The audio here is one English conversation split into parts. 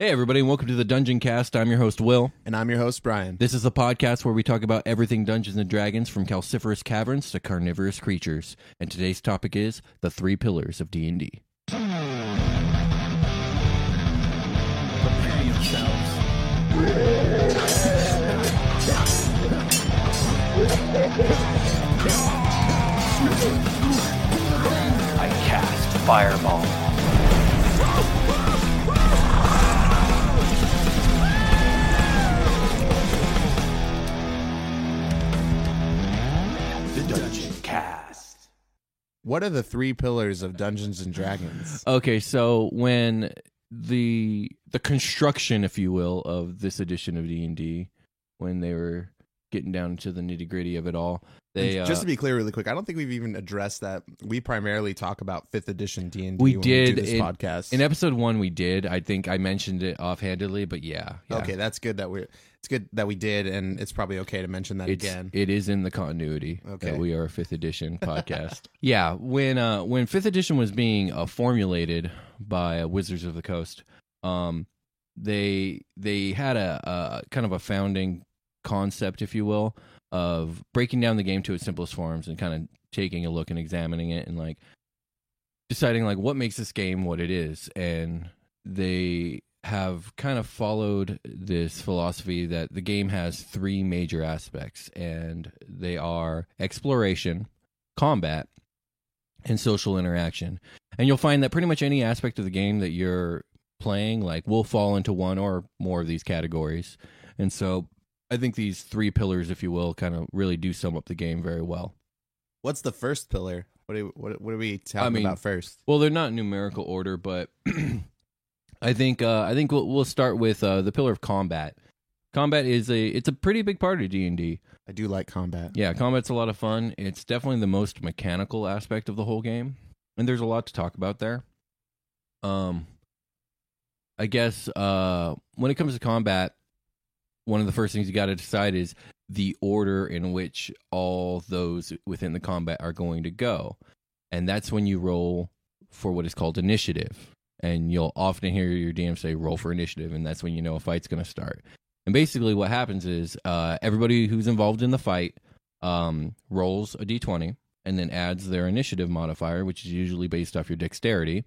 Hey, everybody, and welcome to the Dungeon Cast. I'm your host, Will. And I'm your host, Brian. This is a podcast where we talk about everything Dungeons and Dragons from calciferous caverns to carnivorous creatures. And today's topic is the three pillars of D&D. Prepare yourselves. I cast Fireball. What are the three pillars of Dungeons and Dragons? Okay, so when the the construction, if you will, of this edition of D&D, when they were getting down to the nitty-gritty of it all, they just uh, to be clear, really quick, I don't think we've even addressed that. We primarily talk about fifth edition D and D. We did we this in- podcast. in episode 1 we did. I think I mentioned it offhandedly, but yeah. yeah. Okay, that's good that we it's good that we did, and it's probably okay to mention that it's, again. It is in the continuity Okay. that we are a fifth edition podcast. yeah, when uh, when fifth edition was being uh, formulated by Wizards of the Coast, um, they they had a, a kind of a founding concept, if you will, of breaking down the game to its simplest forms and kind of taking a look and examining it and like deciding like what makes this game what it is. And they have kind of followed this philosophy that the game has three major aspects and they are exploration combat and social interaction. And you'll find that pretty much any aspect of the game that you're playing like will fall into one or more of these categories. And so i think these three pillars if you will kind of really do sum up the game very well What's the first pillar? What are, what, what are we talking I mean- about first? Well, they're not in numerical order, but I think uh, I think we'll, we'll start with uh, the pillar of combat. Combat is a it's a pretty big part of D and D. I do like combat. Yeah, combat's a lot of fun. It's definitely the most mechanical aspect of the whole game, and there's a lot to talk about there. Um, I guess uh, when it comes to combat, one of the first things you got to decide is the order in which all those within the combat are going to go, and that's when you roll for what is called initiative. And you'll often hear your DM say roll for initiative, and that's when you know a fight's going to start. And basically, what happens is uh, everybody who's involved in the fight um, rolls a d20 and then adds their initiative modifier, which is usually based off your dexterity.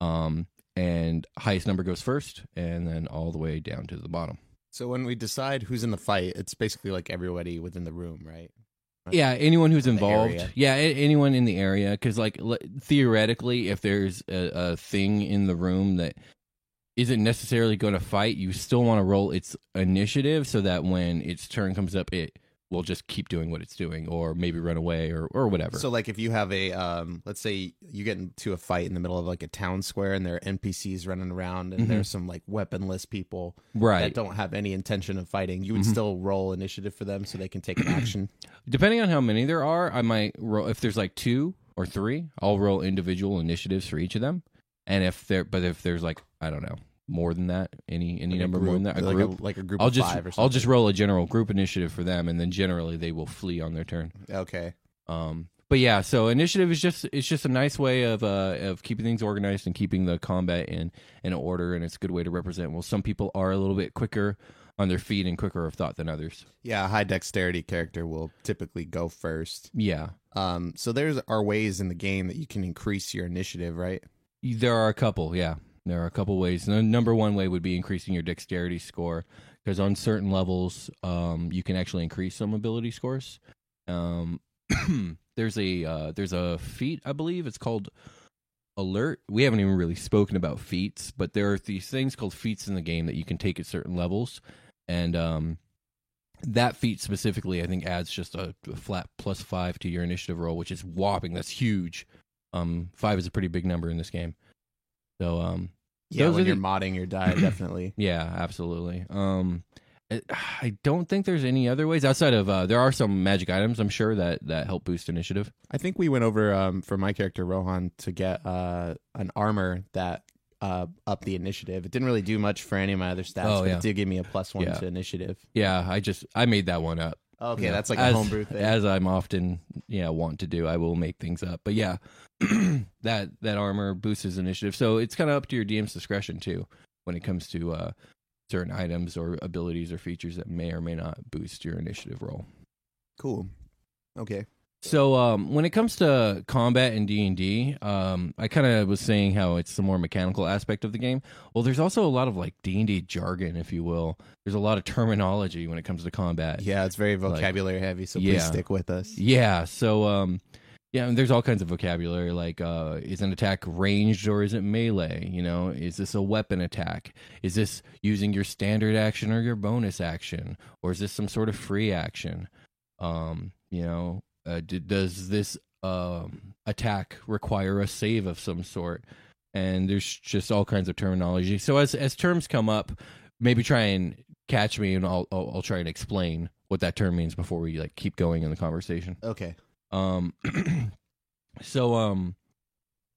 Um, and highest number goes first, and then all the way down to the bottom. So when we decide who's in the fight, it's basically like everybody within the room, right? Yeah, anyone who's The involved. Yeah, anyone in the area. Because, like, le- theoretically, if there's a, a thing in the room that isn't necessarily going to fight, you still want to roll its initiative so that when its turn comes up, it will just keep doing what it's doing, or maybe run away, or or whatever. So like if you have a um let's say you get into a fight in the middle of like a town square and there are NPCs running around and Mhm. there's some like weaponless people right. that don't have any intention of fighting, you would Mhm. still roll initiative for them so they can take an action. Depending on how many there are, I might roll. If there's like two or three, I'll roll individual initiatives for each of them. And if there, but if there's like I don't know, more than that, any any Like number more than that, a like group. a, like a group I'll of just five or something. I'll just roll a general group initiative for them, and then generally they will flee on their turn. okay. Um, but yeah, so initiative is just it's just a nice way of uh of keeping things organized and keeping the combat in in order, and it's a good way to represent. Well, some people are a little bit quicker on their feet and quicker of thought than others. Yeah, a high dexterity character will typically go first. Yeah, Um, so there's are ways in the game that you can increase your initiative, right? there are a couple. Yeah, there are a couple ways. The number one way would be increasing your dexterity score because on certain levels, um, you can actually increase some ability scores. Um, there's a uh, there's a feat I believe it's called alert. We haven't even really spoken about feats, but there are these things called feats in the game that you can take at certain levels, and um, that feat specifically, I think, adds just a, flat plus five to your initiative roll, which is whopping. That's huge. Um, five is a pretty big number in this game. So, um, Yeah, Those when are you're the- modding your die, definitely. yeah, absolutely. Um, I don't think there's any other ways outside of uh, there are some magic items I'm sure that that help boost initiative. I think we went over um, for my character Rohan to get uh, an armor that uh, up the initiative. It didn't really do much for any of my other stats, Oh, but yeah. it did give me a plus one Yeah. to initiative. Yeah, I just I made that one up. Okay, that's like as, a homebrew thing. As I'm often yeah want to do, I will make things up. But yeah, that that armor boosts his initiative. So it's kind of up to your DM's discretion too when it comes to uh, certain items or abilities or features that may or may not boost your initiative roll. cool. Okay. So um, when it comes to combat in D and D, um, I kind of was saying how it's the more mechanical aspect of the game. Well, there's also a lot of like D and D jargon, if you will. There's a lot of terminology when it comes to combat. Yeah, it's very vocabulary heavy, so yeah. please stick with us. Yeah. So, um, yeah, and there's all kinds of vocabulary like, uh, is an attack ranged or is it melee? You know, is this a weapon attack? Is this using your standard action or your bonus action? Or is this some sort of free action? Um, you know, uh, d- does this um, attack require a save of some sort? And there's just all kinds of terminology. So as as terms come up, maybe try and catch me, and I'll I'll, I'll try and explain what that term means before we like keep going in the conversation. Okay. Um, so um,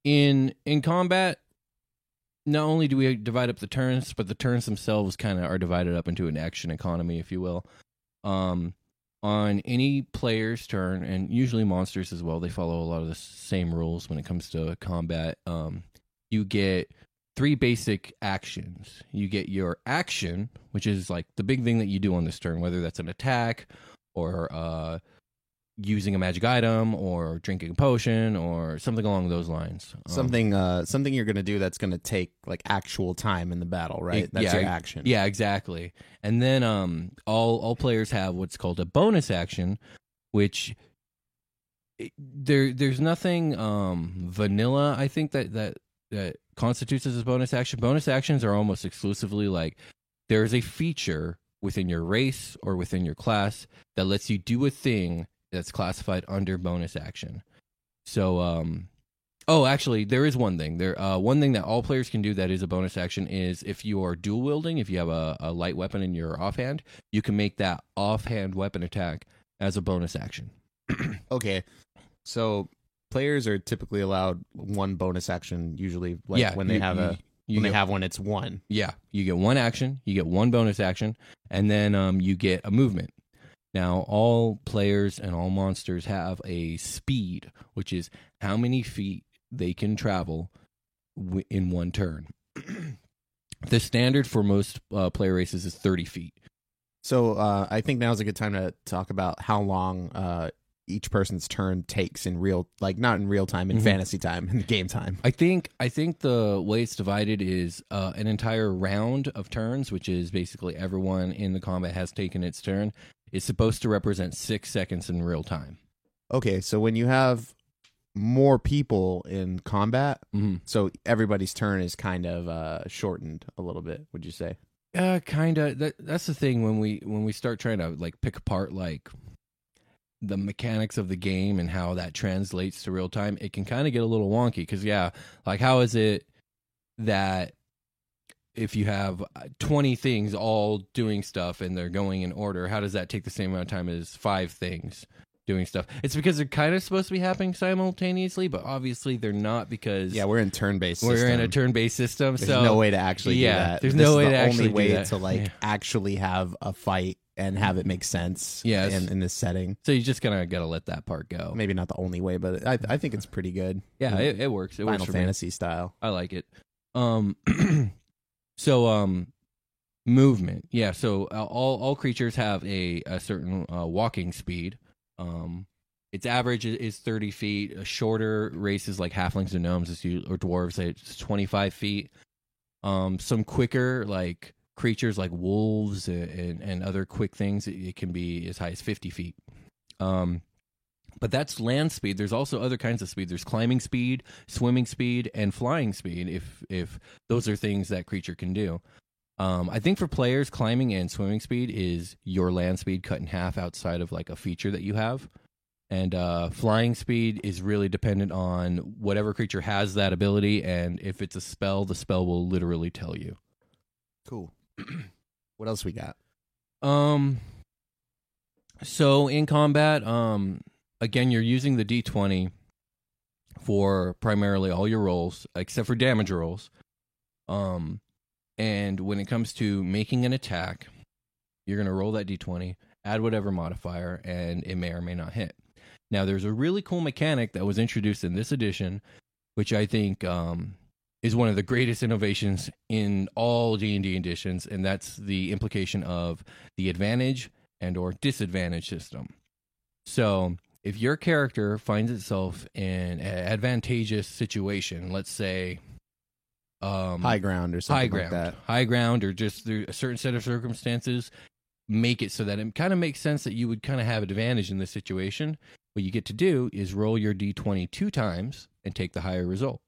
in in combat, not only do we divide up the turns, but the turns themselves kind of are divided up into an action economy, if you will. Um, on any player's turn, and usually monsters as well, they follow a lot of the same rules when it comes to combat. Um, you get three basic actions. You get your action, which is like the big thing that you do on this turn, whether that's an attack or uh, using a magic item or drinking a potion or something along those lines. Um, Something uh something you're gonna do that's gonna take like actual time in the battle, right? It- That's yeah, your action. Yeah, exactly. And then um all all players have what's called a bonus action, which it- there there's nothing um vanilla I think that that that constitutes as a bonus action. Bonus actions are almost exclusively like there's a feature within your race or within your class that lets you do a thing that's classified under bonus action. So um Oh, actually, there is one thing. There, uh, one thing that all players can do that is a bonus action is if you are dual wielding, if you have a, a light weapon in your offhand, you can make that offhand weapon attack as a bonus action. Okay. So players are typically allowed one bonus action usually like yeah, when they you- have you- a you when get- they have one it's one. Yeah, you get one action, you get one bonus action, and then um, you get a movement. Now, all players and all monsters have a speed, which is how many feet they can travel w- in one turn. the standard for most uh, player races is 30 feet. So uh I think now's a good time to talk about how long uh each person's turn takes in real like not in real time in Mhm. fantasy time in game time. I think I think the way it's divided is uh, an entire round of turns, which is basically everyone in the combat has taken its turn, is supposed to represent six seconds in real time. Okay, so when you have more people in combat, Mm-hmm. so everybody's turn is kind of uh shortened a little bit, would you say? Uh, kind of. That that's the thing when we when we start trying to like pick apart like the mechanics of the game and how that translates to real time. It can kind of get a little wonky because yeah, like how is it that if you have uh, 20 things all doing stuff and they're going in order, how does that take the same amount of time as five things? doing stuff. It's because they're kind of supposed to be happening simultaneously, but obviously they're not because Yeah, we're in turn-based. we're in a turn-based system. There's so no way to actually yeah, do that. there's This no way the to only actually do way to like Yeah. actually have a fight and have it make sense. Yes. in, in this setting. So you're just kind of got to let that part go. Maybe not the only way, but I I think it's pretty good. Yeah, Mm. it, it works. It works Final for me. Fantasy style. I like it. Um, so um, movement. Yeah. So uh, all all creatures have a a certain uh, walking speed. Um, its average is, is thirty feet. A shorter races like halflings and gnomes is u- or dwarves. It's twenty five feet. Um, some quicker like creatures like wolves and, and, other quick things. It, can be as high as fifty feet. Um, but that's land speed. There's also other kinds of speed. There's climbing speed, swimming speed, and flying speed. If if those are things that creature can do. Um, I think for players, climbing and swimming speed is your land speed cut in half outside of like a feature that you have. And uh, flying speed is really dependent on whatever creature has that ability, and if it's a spell, the spell will literally tell you. Cool. what else we got? Um. So in combat, um, again, you're using the D20 for primarily all your rolls, except for damage rolls. Um, and when it comes to making an attack, you're gonna roll that D20, add whatever modifier, and it may or may not hit. Now, there's a really cool mechanic that was introduced in this edition, which I think um, is one of the greatest innovations in all D&D editions, and that's the implication of the advantage and or disadvantage system. So, if your character finds itself in an advantageous situation, let's say um, High ground or something high like that. high ground, or just through a certain set of circumstances, make it so that it kind of makes sense that you would kind of have advantage in this situation. What you get to do is roll your d20 two times and take the higher result.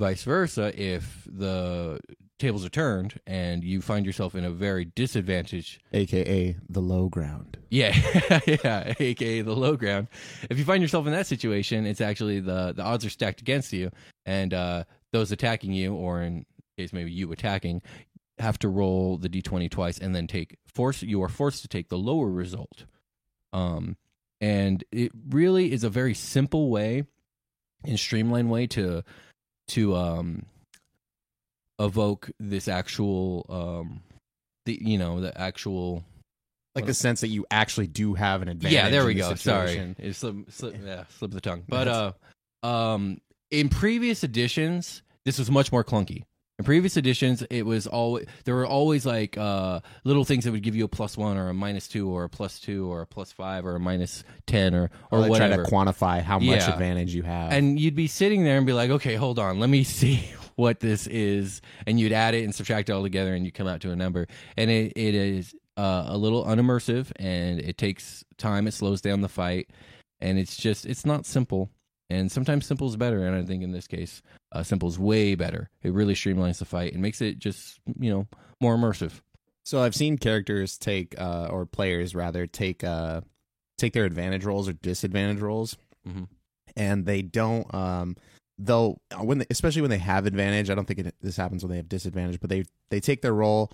Vice versa, if the tables are turned and you find yourself in a very disadvantaged AKA the low ground. yeah, yeah, aka the low ground. If you find yourself in that situation, it's actually the the odds are stacked against you, and uh, those attacking you, or in case maybe you attacking, have to roll the d20 twice and then take force. You are forced to take the lower result. Um, and it really is a very simple way and streamlined way to to um evoke this actual um the you know the actual Like the sense that you actually do have an advantage. yeah, there we go. Sorry, it slip, slip, yeah, slip the tongue. But uh, um, in previous editions, this was much more clunky. In previous editions, it was always there were always like uh little things that would give you a plus one or a minus two or a plus two or a plus five or a minus ten or or they try whatever. to quantify how much Yeah. advantage you have. and you'd be sitting there and be like, okay, hold on, let me see what this is, and you'd add it and subtract it all together, and you come out to a number, and it it is uh, a little unimmersive, and it takes time, it slows down the fight, and it's just it's not simple, and sometimes simple is better, and I think in this case, uh, simple is way better. It really streamlines the fight and makes it just you know more immersive. So I've seen characters take, uh, or players rather, take uh, take their advantage rolls or disadvantage rolls, Mhm. and they don't. Um, they'll when they, especially when they have advantage. I don't think it, this happens when they have disadvantage, but they they take their roll,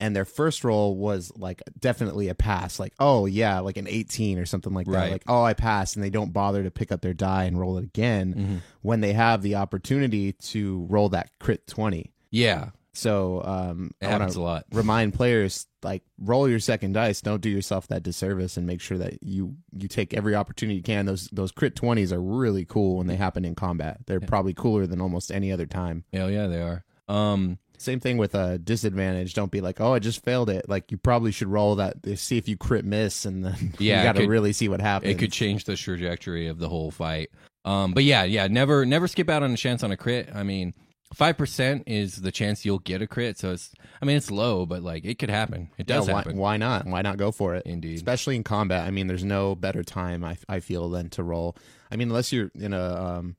and their first roll was like definitely a pass. Like oh yeah, like an eighteen or something like that. Like oh I passed, and they don't bother to pick up their die and roll it again Mm-hmm. when they have the opportunity to roll that crit twenty. Yeah, So um, it I happens a lot. remind players like roll your second dice don't do yourself that disservice and make sure that you you take every opportunity you can those those crit 20s are really cool when they happen in combat they're Yeah. probably cooler than almost any other time Hell yeah, they are. Um, same thing with a disadvantage don't be like oh i just failed it like you probably should roll that see if you crit miss and then Yeah, you got to really see what happens it could change the trajectory of the whole fight. Um, but yeah, yeah, never, never skip out on a chance on a crit. I mean, five percent is the chance you'll get a crit. So it's, I mean, it's low, but like it could happen. It Yeah, does why, happen. why not why not go for it Indeed. especially in combat. I mean, there's no better time I, I feel than to roll. I mean, unless you're in a um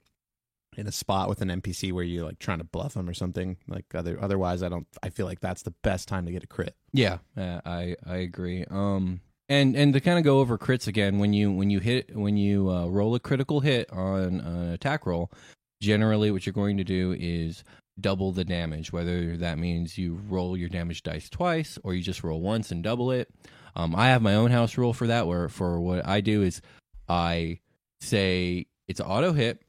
in a spot with an NPC where you're like trying to bluff them or something. Like other otherwise, I don't. I feel like that's the best time to get a crit. Yeah, uh, I I agree. Um, and and to kind of go over crits again, when you when you hit when you uh, roll a critical hit on an attack roll, generally what you're going to do is double the damage. Whether that means you roll your damage dice twice or you just roll once and double it. Um, I have my own house rule for that. Where for what I do is I say it's auto hit.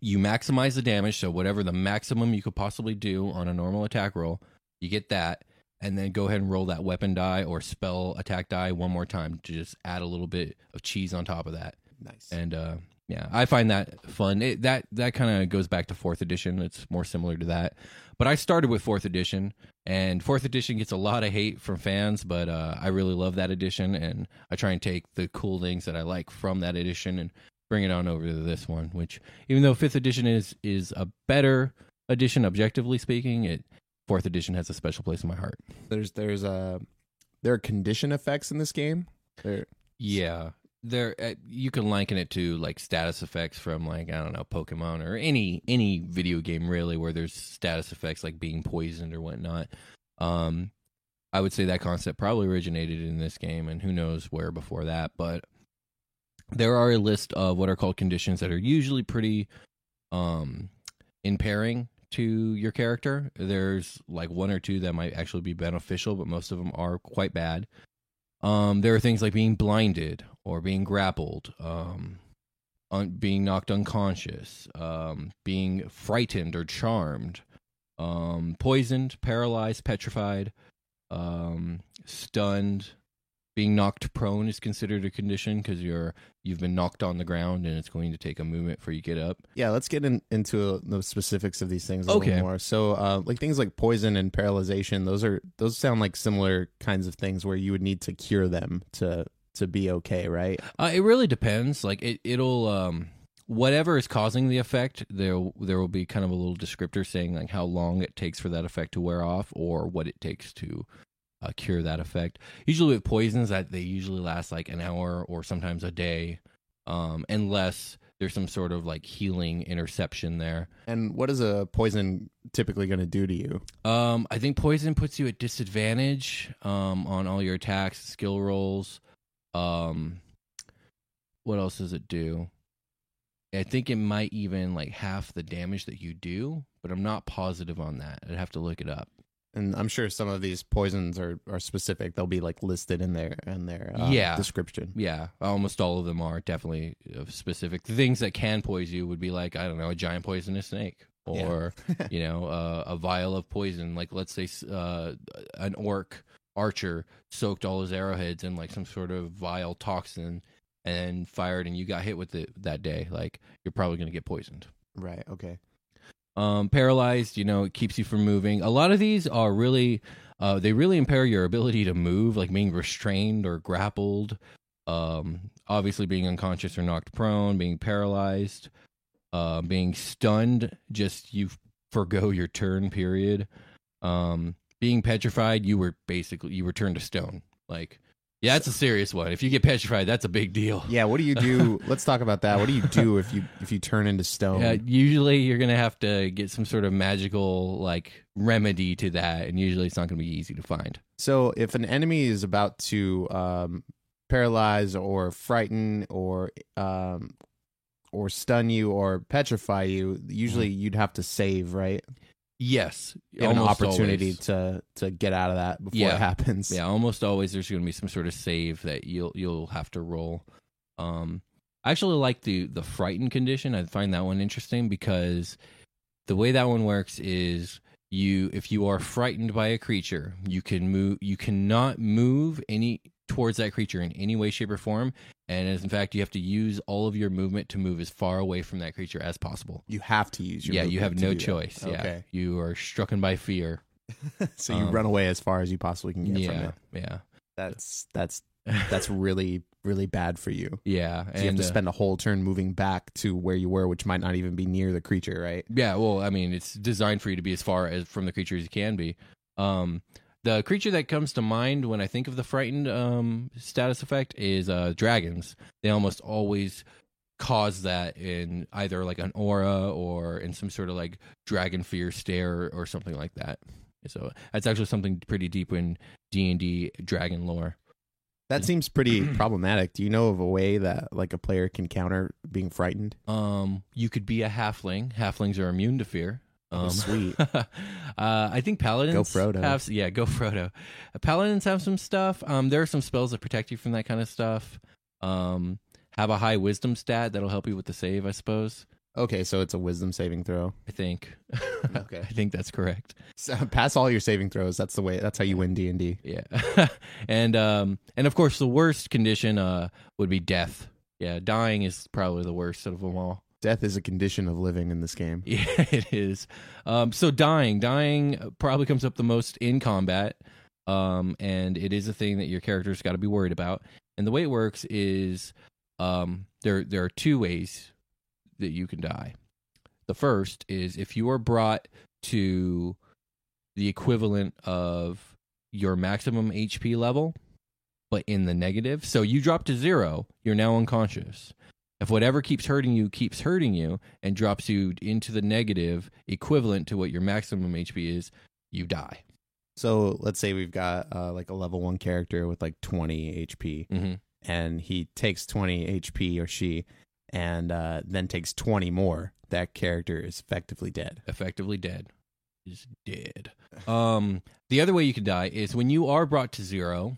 You maximize the damage, so whatever the maximum you could possibly do on a normal attack roll, you get that, and then go ahead and roll that weapon die or spell attack die one more time to just add a little bit of cheese on top of that. Nice. And uh, yeah, I find that fun. It, that that kind of goes back to fourth edition. It's more similar to that. But I started with fourth edition, and fourth edition gets a lot of hate from fans. But uh, I really love that edition, and I try and take the cool things that I like from that edition and bring it on over to this one. Which, even though fifth edition is is a better edition, objectively speaking, it fourth edition has a special place in my heart. there's there's uh there are condition effects in this game. There, Yeah, there uh, you can liken it to like status effects from like I don't know Pokemon or any any video game really where there's status effects like being poisoned or whatnot. Um, I would say that concept probably originated in this game, and who knows where before that. But there are a list of what are called conditions that are usually pretty um impairing to your character. There's like one or two that might actually be beneficial, but most of them are quite bad. Um, there are things like being blinded or being grappled, um, un- being knocked unconscious, um, being frightened or charmed, um, poisoned, paralyzed, petrified, um, stunned. Being knocked prone is considered a condition because you're you've been knocked on the ground and it's going to take a movement for you to get up. yeah, let's get in, into the specifics of these things a little Okay. more. So, uh, like things like poison and paralyzation, those are those sound like similar kinds of things where you would need to cure them to to be okay, right? Uh, it really depends. Like it, it'll um, whatever is causing the effect. There, there will be kind of a little descriptor saying like how long it takes for that effect to wear off, or what it takes to uh, cure that effect. Usually with poisons, that they usually last like an hour or sometimes a day, um, unless there's some sort of like healing interception there. And what is a poison typically going to do to you? Um, I think poison puts you at disadvantage um, on all your attacks, skill rolls. Um, what else does it do? I think it might even like half the damage that you do, but I'm not positive on that. I'd have to look it up. And I'm sure some of these poisons are, are specific. They'll be like listed in their in their uh, Yeah. description. Yeah, almost all of them are definitely uh, specific. The things that can poison you would be like I don't know a giant poisonous snake Yeah. or you know uh, a vial of poison. Like let's say uh, an orc archer soaked all his arrowheads in like some sort of vile toxin and fired, and you got hit with it that day. Like you're probably gonna get poisoned. Right. Okay. Um, paralyzed, you know, it keeps you from moving. A lot of these are really, uh, they really impair your ability to move, like being restrained or grappled. Um, obviously, being unconscious or knocked prone, being paralyzed, uh, being stunned. Just you forgo your turn period. Um, being petrified, you were basically you were turned to stone. Like, yeah, that's a serious one. If you get petrified, that's a big deal. Yeah. What do you do? Let's talk about that. What do you do if you if you turn into stone? Yeah, usually you're gonna have to get some sort of magical like remedy to that, and usually it's not gonna be easy to find. So if an enemy is about to um, paralyze or frighten or um, or stun you or petrify you, usually you'd have to save, right? Yes, You have an opportunity always. to to get out of that before Yeah. it happens. Yeah, almost always there's gonna be some sort of save that you'll you'll have to roll. Um, I actually like the the frightened condition. I find that one interesting because the way that one works is you if you are frightened by a creature, you can move. You cannot move any towards that creature in any way, shape, or form. And as in fact, you have to use all of your movement to move as far away from that creature as possible. You have to use your yeah, you have no that. choice. Yeah, Okay. you are strucken by fear. so you Um, run away as far as you possibly can get from Yeah, it. yeah, That's that's that's really really bad for you. yeah. So you have to uh, spend a whole turn moving back to where you were, which might not even be near the creature, right? Yeah, well, I mean, it's designed for you to be as far as from the creature as you can be. Um, the creature that comes to mind when I think of the frightened um, status effect is uh, dragons. They almost always cause that in either like an aura or in some sort of like dragon fear stare or something like that. So that's actually something pretty deep in D and D dragon lore. That seems pretty problematic. Do you know of a way that like a player can counter being frightened? Um, you could be a halfling. Halflings are immune to fear. Um, sweet. uh, I think paladins Go Frodo. have yeah, go Frodo. Uh, paladins have some stuff. Um, there are some spells that protect you from that kind of stuff. Um, have a high wisdom stat that'll help you with the save, I suppose. Okay, so it's a wisdom saving throw. I think. Okay. I think that's correct. So pass all your saving throws. That's the way. That's how you win D and D. Yeah, and um, and of course the worst condition uh would be death. Yeah, dying is probably the worst of them all. Death is a condition of living in this game. Yeah, it is. Um, so dying, dying probably comes up the most in combat, um, and it is a thing that your character's got to be worried about. And the way it works is, um, there there are two ways that you can die. The first is if you are brought to the equivalent of your maximum HP level, but in the negative. So you drop to zero, you're now unconscious. If whatever keeps hurting you keeps hurting you and drops you into the negative equivalent to what your maximum HP is, you die. So let's say we've got uh, like a level one character with like 20 HP, Mm-hmm. and he takes 20 HP or she, and uh, then takes 20 more. That character is effectively dead. Effectively dead. Is dead. Um, the other way you can die is when you are brought to zero,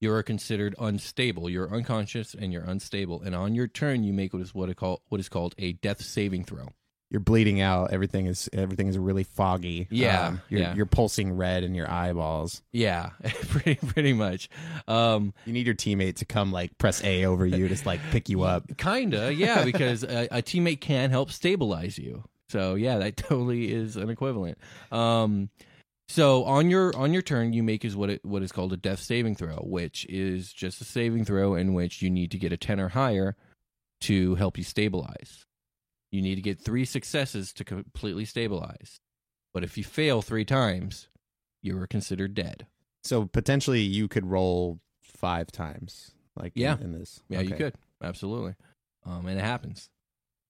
you are considered unstable. You're unconscious and you're unstable. And on your turn, you make what is what, call, what is called a death saving throw. You're bleeding out. Everything is everything is really foggy. Um, Yeah, you're, yeah. you're pulsing red in your eyeballs. Yeah, pretty pretty much. Um, You need your teammate to come like press A over you to like pick you up. Kinda, yeah, because a, a teammate can help stabilize you. So yeah, that totally is an equivalent. Um, so on your on your turn, you make is what it what is called a death saving throw, which is just a saving throw in which you need to get a ten or higher to help you stabilize. You need to get three successes to completely stabilize. But if you fail three times, you are considered dead. So potentially you could roll five times. Like Yeah. in, this. Yeah, you could absolutely, um, and it happens.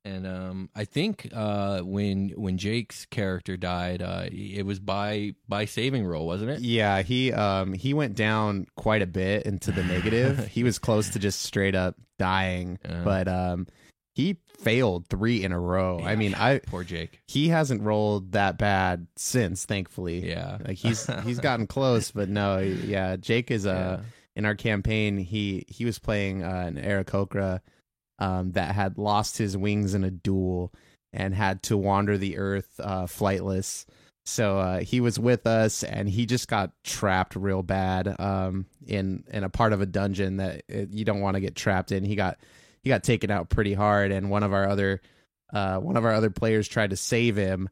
And um, I think uh, when when Jake's character died, uh, it was by by saving roll, wasn't it? Yeah, he um he went down quite a bit into the negative. he was close to just straight up dying, Uh-huh. but um he failed 3 in a row. I mean, I Poor Jake. he hasn't rolled that bad since, thankfully. Yeah, Like he's he's gotten close, but no, yeah, Jake is uh in our campaign, he he was playing uh, an Aarakocra um, that had lost his wings in a duel and had to wander the earth uh, flightless. So uh, he was with us, and he just got trapped real bad um, in in a part of a dungeon that uh, you don't want to get trapped in. He got he got taken out pretty hard, and one of our other uh, one of our other players tried to save him,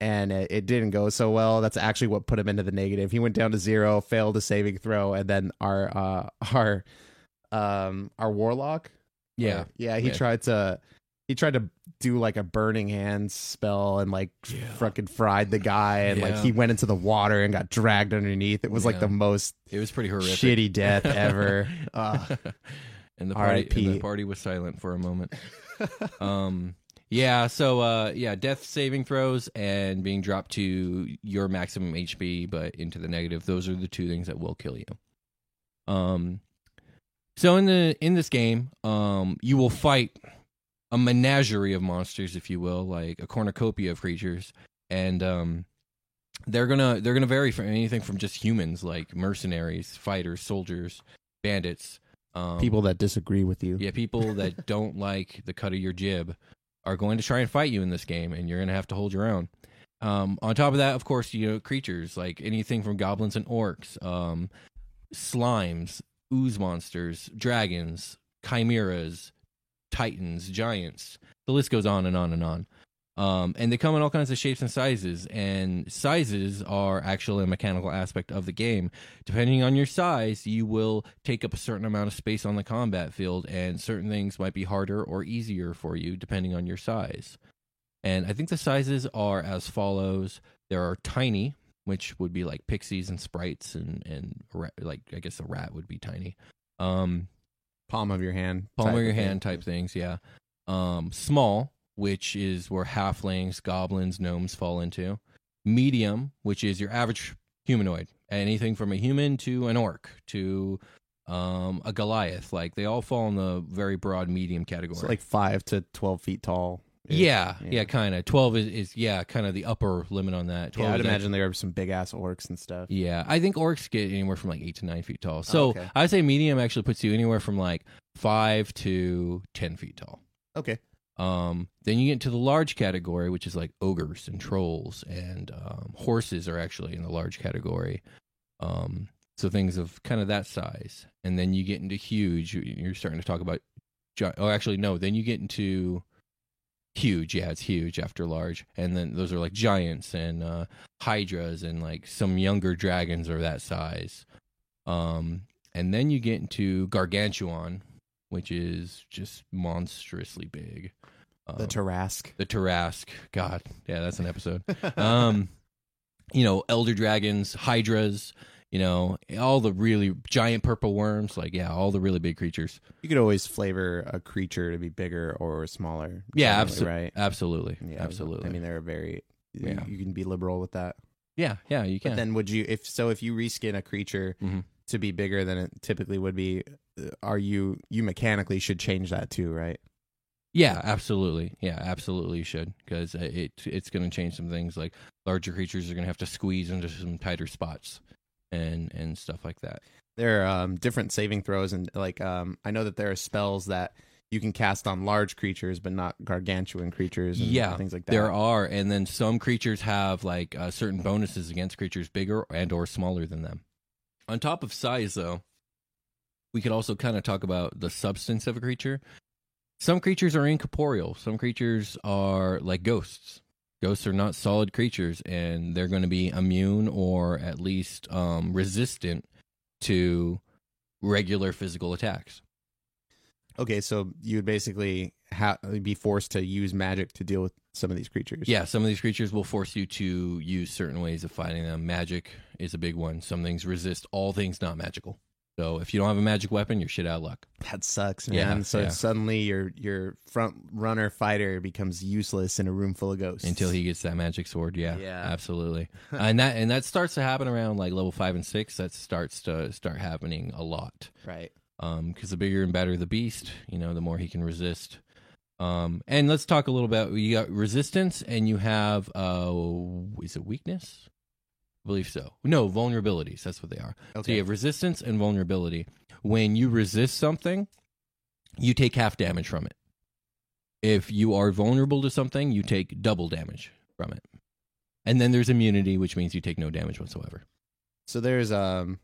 and it, it didn't go so well. That's actually what put him into the negative. He went down to zero, failed a saving throw, and then our uh, our um our warlock, yeah, or- yeah, he Yeah. tried to he tried to do like a burning hands spell and like Yeah. fucking fried the guy, and like he went into the water and got dragged underneath. It was like the most it was pretty horrific. shitty death ever. Ugh. and the party and the party was silent for a moment. um, yeah. So uh, yeah, death saving throws and being dropped to your maximum HP, but into the negative. Those are the two things that will kill you. Um, so in the in this game, um, you will fight a menagerie of monsters, if you will, like a cornucopia of creatures, and um, they're gonna they're gonna vary from anything from just humans, like mercenaries, fighters, soldiers, bandits, um, People that disagree with you. yeah, people that don't like the cut of your jib are going to try and fight you in this game, and you're going to have to hold your own. Um, on top of that, of course, you know creatures like anything from goblins and orcs, um, slimes, ooze monsters, dragons, chimeras, titans, giants. The list goes on and on and on. Um, and they come in all kinds of shapes and sizes, and sizes are actually a mechanical aspect of the game. Depending on your size, you will take up a certain amount of space on the combat field, and certain things might be harder or easier for you depending on your size. And I think the sizes are as follows: there are tiny, which would be like pixies and sprites, and and like I guess a rat would be tiny. Um, Palm of your hand. palm of your thing. hand type things, yeah. Um, small, which is where halflings, goblins, gnomes fall into. Medium, which is your average humanoid, anything from a human to an orc to um, a Goliath. Like they all fall in the very broad medium category. So like five to twelve feet tall. Is- Yeah, yeah, kind of. Twelve is, is yeah, kind of the upper limit on that. 12 Yeah, I'd is imagine there are some big ass orcs and stuff. Yeah, I think orcs get anywhere from like eight to nine feet tall. So okay. I'd say medium actually puts you anywhere from like five to ten feet tall. Okay. Um, then you get into the large category, which is like ogres and trolls, and um, horses are actually in the large category. Um, so things of kind of that size, and then you get into huge. you- You're starting to talk about. gi- Oh, actually, no. Then you get into huge. Yeah, it's huge after large, and then those are like giants and uh, hydras and like some younger dragons are that size. Um, and then you get into gargantuan, which is just monstrously big. The Um, Tarrasque. the Tarrasque. God, yeah, that's an episode. um, you know, elder dragons, hydras. You know, all the really giant purple worms. Like, yeah, all the really big creatures. You could always flavor a creature to be bigger or smaller. Yeah, absolutely, Right. absolutely, Yeah, absolutely. I mean, they're very. you- Yeah. You can be liberal with that. yeah, yeah, you But can. then, would you if so? If you reskin a creature Mhm. to be bigger than it typically would be, uh, are you you mechanically should change that too, right? Yeah, absolutely. Yeah, absolutely. You should because it it's going to change some things. Like larger creatures are going to have to squeeze into some tighter spots, and and stuff like that. There are um, different saving throws, and like um, I know that there are spells that you can cast on large creatures, but not gargantuan creatures. And Yeah, things like that. There are, and then some creatures have like uh, certain bonuses against creatures bigger and or smaller than them. On top of size, though, we could also kind of talk about the substance of a creature. Some creatures are incorporeal. Some creatures are like ghosts. Ghosts are not solid creatures, and they're going to be immune or at least um, resistant to regular physical attacks. Okay, so you would basically ha- be forced to use magic to deal with some of these creatures. Yeah, some of these creatures will force you to use certain ways of fighting them. Magic is a big one. Some things resist all things not magical. So if you don't have a magic weapon, you're shit out of luck. that sucks, Yeah, man. so yeah. suddenly your your front runner fighter becomes useless in a room full of ghosts Until he gets that magic sword, yeah, Yeah. absolutely. and that and that starts to happen around like level five and six. That starts to start happening a lot. right. Um, because the bigger and better the beast, you know, the more he can resist. Um, and let's talk a little about you got resistance and you have uh, is it weakness? Believe so. No, vulnerabilities. That's what they are. So you have resistance and vulnerability. When you resist something, you take half damage from it. If you are vulnerable to something, you take double damage from it. And then there's immunity, which means you take no damage whatsoever. So there's um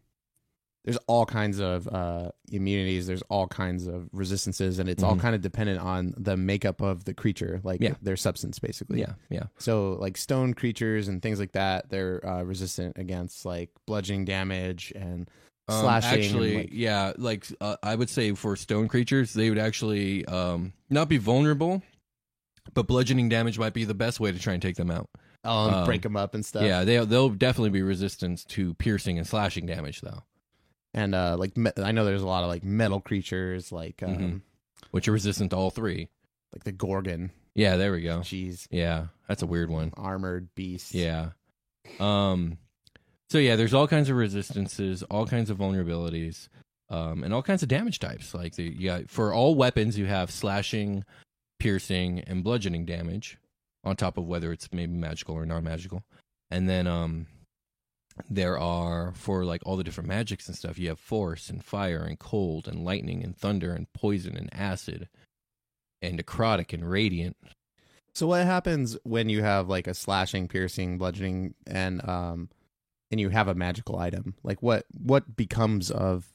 there's all kinds of uh immunities, there's all kinds of resistances and it's all Mhm. kind of dependent on the makeup of the creature, like Yeah. their substance basically. Yeah, yeah. So like stone creatures and things like that, they're uh, resistant against like bludgeoning damage and Um, slashing. and, actually, like- yeah, like uh, I would say for stone creatures, they would actually um, not be vulnerable, but bludgeoning damage might be the best way to try and take them out. um, um, break them up and stuff. Yeah, they they'll definitely be resistant to piercing and slashing damage though, and uh, like me- I know there's a lot of like metal creatures, like um, Mhm. which are resistant to all three. like the gorgon. Yeah, there we go. Jeez, Yeah, that's a weird one. armored beast. Yeah. Um so yeah, there's all kinds of resistances, all kinds of vulnerabilities, um, and all kinds of damage types. Like the you got for all weapons you have slashing, piercing, and bludgeoning damage, on top of whether it's maybe magical or non magical. And then um there are for like all the different magics and stuff, you have force and fire and cold and lightning and thunder and poison and acid and necrotic and radiant. So what happens when you have like a slashing, piercing, bludgeoning, and um, and you have a magical item? Like what what becomes of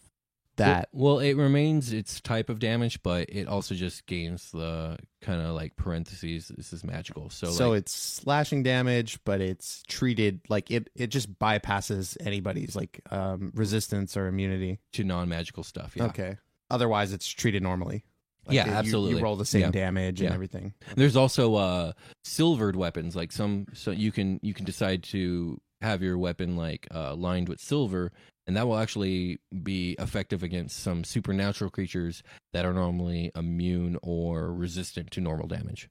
that? Well, well, it remains its type of damage, but it also just gains the kind of like parentheses. This is magical, so So, like, it's slashing damage, but it's treated like it it just bypasses anybody's like um resistance or immunity. to non-magical stuff. Yeah. Okay. Otherwise, it's treated normally. Yeah, you- absolutely. You roll the same Yeah. damage and Yeah. everything. There's also uh silvered weapons, like some so you can you can decide to have your weapon like uh, lined with silver, and that will actually be effective against some supernatural creatures that are normally immune or resistant to normal damage,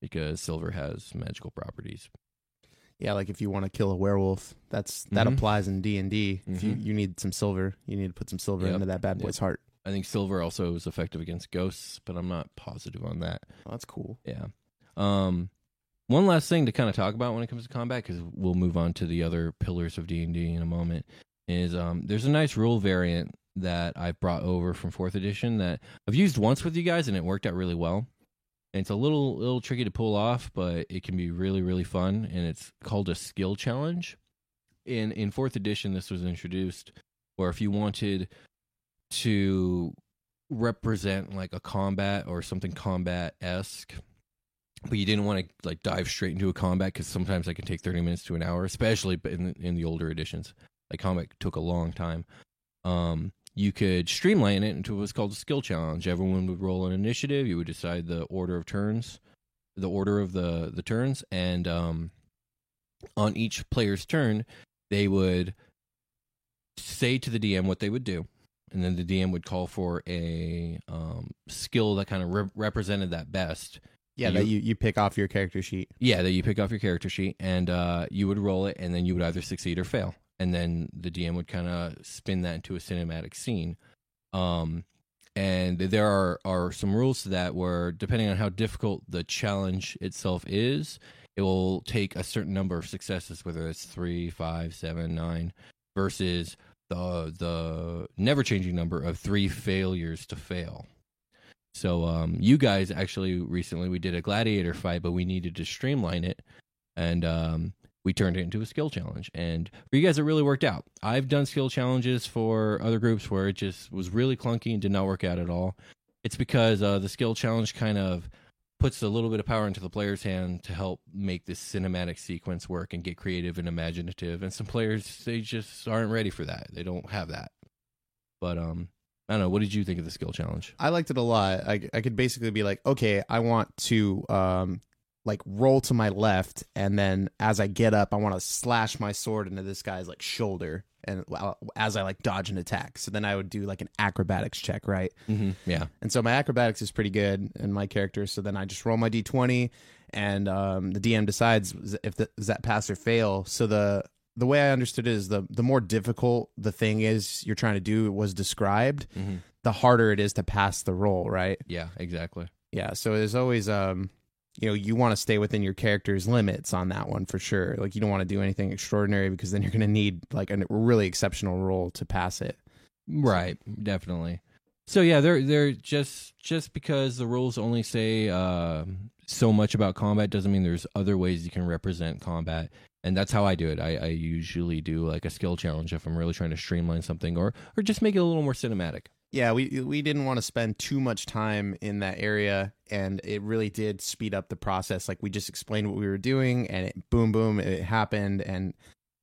because silver has magical properties. Yeah, like if you want to kill a werewolf, that's that Mhm. applies in D and D. If you Mhm. you need some silver, you need to put some silver Yep. into that bad Yep. boy's heart. I think silver also is effective against ghosts, but I'm not positive on that. Oh, that's cool. Yeah. Um, one last thing to kind of talk about when it comes to combat, because we'll move on to the other pillars of D and D in a moment. Is um, there's a nice rule variant that I've brought over from fourth edition that I've used once with you guys, and it worked out really well. And it's a little little tricky to pull off, but it can be really really fun, and it's called a skill challenge. In in fourth edition, this was introduced, where if you wanted to represent like a combat or something combat esque, but you didn't want to like dive straight into a combat because sometimes that can take thirty minutes to an hour, especially in in the older editions. Like combat took a long time. Um, you could streamline it into what's called a skill challenge. Everyone would roll an initiative. You would decide the order of turns, the order of the the turns, and um, on each player's turn, they would say to the DM what they would do, and then the DM would call for a um, skill that kind of re- represented that best. Yeah, You- that you, you pick off your character sheet. Yeah, that you pick off your character sheet, and uh, you would roll it, and then you would either succeed or fail, and then the DM would kind of spin that into a cinematic scene. Um, and there are are some rules to that where, depending on how difficult the challenge itself is, it will take a certain number of successes, whether it's three, five, seven, nine, versus the the never changing number of three failures to fail. So um, you guys actually recently we did a gladiator fight, but we needed to streamline it, and um, we turned it into a skill challenge. And for you guys, it really worked out. I've done skill challenges for other groups where it just was really clunky and did not work out at all. It's because uh, the skill challenge kind of puts a little bit of power into the player's hand to help make this cinematic sequence work and get creative and imaginative. And some players they just aren't ready for that. They don't have that. But um, I don't know. What did you think of the skill challenge? I liked it a lot. I I could basically be like, okay, I want to um like roll to my left, and then as I get up, I want to slash my sword into this guy's like shoulder, and as I like dodge an attack. So then I would do like an acrobatics check, right? Mm-hmm. Yeah. And so my acrobatics is pretty good in my character. So then I just roll my d20, and um, the DM decides if the, does that pass or fail. So the the way I understood it is the the more difficult the thing is you're trying to do was described, Mm-hmm. the harder it is to pass the roll, right? Yeah. Exactly. Yeah. So there's always um you know you want to stay within your character's limits on that one for sure. Like you don't want to do anything extraordinary because then you're going to need like a really exceptional roll to pass it. Right, definitely. So yeah, they're they're just just because the rules only say uh, so much about combat doesn't mean there's other ways you can represent combat, and that's how I do it. I, I usually do like a skill challenge if I'm really trying to streamline something or or just make it a little more cinematic. Yeah, we we didn't want to spend too much time in that area, and it really did speed up the process. Like we just explained what we were doing, and it, boom, boom, it happened, and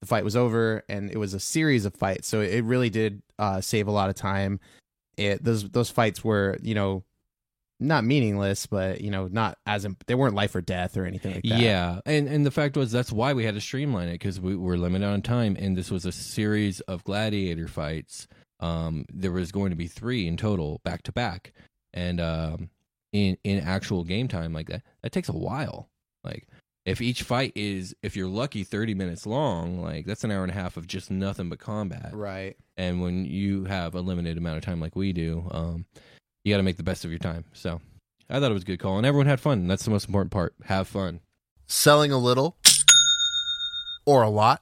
the fight was over, and it was a series of fights. So it really did uh, save a lot of time. It those those fights were you know not meaningless, but you know not as imp- they weren't life or death or anything like that. Yeah, and and the fact was that's why we had to streamline it because we were limited on time, and this was a series of gladiator fights. Um, there was going to be three in total, back to back, and um, in in actual game time like that, that takes a while. Like if each fight is, if you're lucky, thirty minutes long, like that's an hour and a half of just nothing but combat. right. And when you have a limited amount of time like we do, um, you got to make the best of your time. So I thought it was a good call, and everyone had fun. That's the most important part. Have fun. Selling a little or a lot?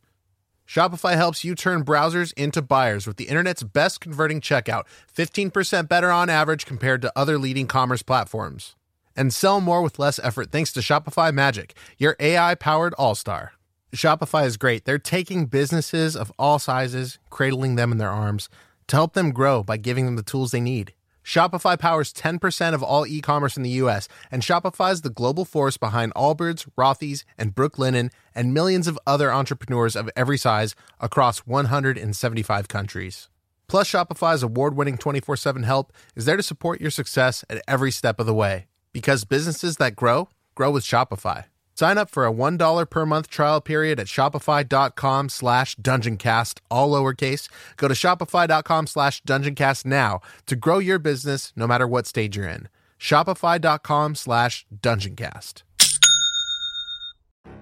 Shopify helps you turn browsers into buyers with the internet's best converting checkout, 15% better on average compared to other leading commerce platforms. And sell more with less effort thanks to Shopify Magic, your AI powered all star. Shopify is great. They're taking businesses of all sizes, cradling them in their arms to help them grow by giving them the tools they need. Shopify powers 10% of all e commerce in the US, and Shopify's the global force behind Allbirds, Rothy's, and Brooklinen, and millions of other entrepreneurs of every size across 175 countries. Plus, Shopify's award winning 24 7 help is there to support your success at every step of the way. Because businesses that grow, grow with Shopify. Sign up for a $1 per month trial period at shopify.com slash dungeoncast, all lowercase. Go to shopify.com slash dungeoncast now to grow your business no matter what stage you're in. Shopify.com slash dungeoncast.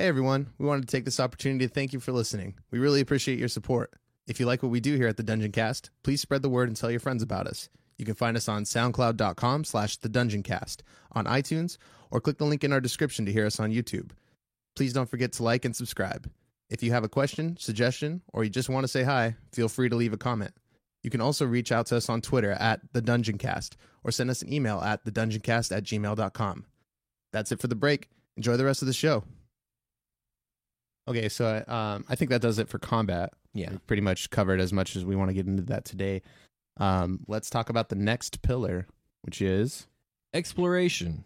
Hey everyone, we wanted to take this opportunity to thank you for listening. We really appreciate your support. If you like what we do here at the Dungeon Cast, please spread the word and tell your friends about us. You can find us on soundcloud.com slash the dungeon cast, on iTunes, or click the link in our description to hear us on YouTube. Please don't forget to like and subscribe. If you have a question, suggestion, or you just want to say hi, feel free to leave a comment. You can also reach out to us on Twitter at the Dungeon Cast or send us an email at thedungeoncast at gmail.com. That's it for the break. Enjoy the rest of the show. Okay, so um, I think that does it for combat. Yeah. We pretty much covered as much as we want to get into that today. Um, let's talk about the next pillar, which is exploration.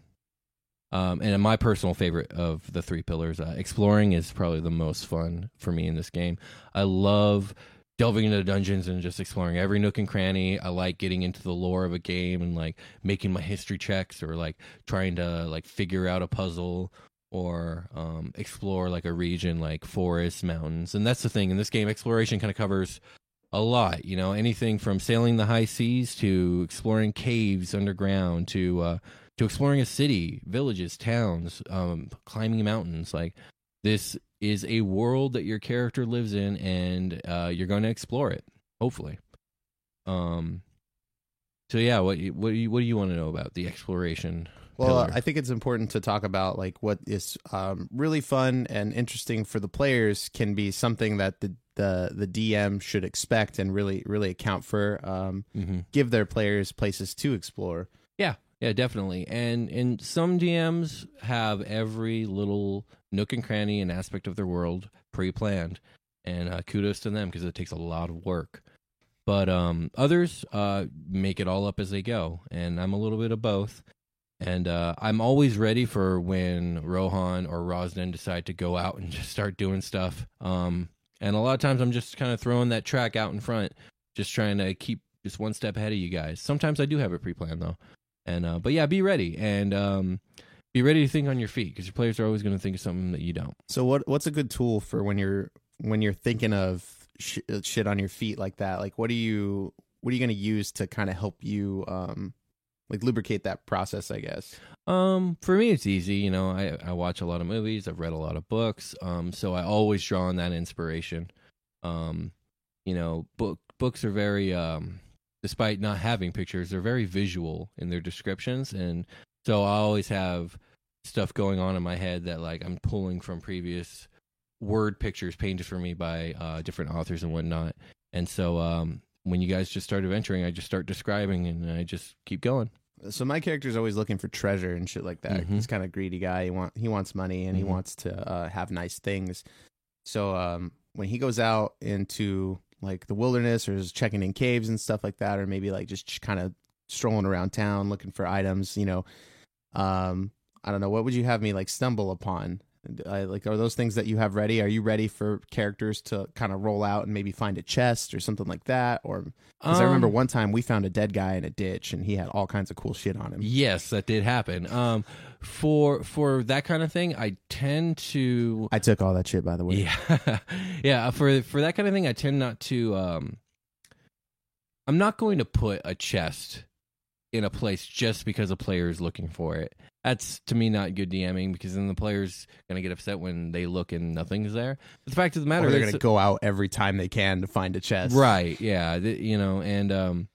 Um, and my personal favorite of the three pillars, uh, exploring is probably the most fun for me in this game. I love delving into dungeons and just exploring every nook and cranny. I like getting into the lore of a game and like making my history checks or like trying to like figure out a puzzle or um, explore like a region like forests, mountains. And that's the thing in this game, exploration kind of covers a lot, you know, anything from sailing the high seas to exploring caves underground to uh, to exploring a city, villages, towns, um, climbing mountains. Like this is a world that your character lives in, and uh, you're going to explore it. Hopefully. Um. So yeah, what what do you what do you want to know about the exploration? Well, pillar? I think it's important to talk about like what is um, really fun and interesting for the players can be something that the the the DM should expect and really really account for. Um, Mhm. Give their players places to explore. Yeah, yeah, definitely. And and some DMs have every little nook and cranny and aspect of their world pre-planned, and uh, kudos to them because it takes a lot of work. But um, others uh, make it all up as they go, and I'm a little bit of both. And uh, I'm always ready for when Rohan or Rosden decide to go out and just start doing stuff. Um, and a lot of times I'm just kind of throwing that track out in front, just trying to keep just one step ahead of you guys. Sometimes I do have it pre-planned though. And uh, but yeah, be ready and um, be ready to think on your feet because your players are always going to think of something that you don't. So what what's a good tool for when you're when you're thinking of sh- shit on your feet like that? Like what do you what are you going to use to kind of help you um like lubricate that process, I guess. Um, for me, it's easy. You know, I I watch a lot of movies. I've read a lot of books. Um, so I always draw on that inspiration. Um, you know, book books are very um, despite not having pictures, they're very visual in their descriptions, and so I always have stuff going on in my head that like I'm pulling from previous word pictures painted for me by uh, different authors and whatnot. And so um, when you guys just start adventuring, I just start describing and I just keep going. So my character's always looking for treasure and shit like that. Mhm. He's kind of greedy guy. He want he wants money and he Mhm. wants to uh, have nice things. So um, when he goes out into like the wilderness or is checking in caves and stuff like that, or maybe like just kind of strolling around town looking for items, you know, um, I don't know. What would you have me like stumble upon? I, like, are those things that you have ready? Are you ready for characters to kind of roll out and maybe find a chest or something like that? Or because I remember Um, one time we found a dead guy in a ditch and he had all kinds of cool shit on him. Yes, that did happen. Um, for for that kind of thing, I tend to I took all that shit by the way. yeah yeah for for that kind of thing, I tend not to. Um, I'm not going to put a chest in a place just because a player is looking for it. That's to me not good DMing because then the player's gonna get upset when they look and nothing's there. But the fact of the matter Or they're is, going to go out every time they can to find a chest. right? Yeah, th- you know, and um,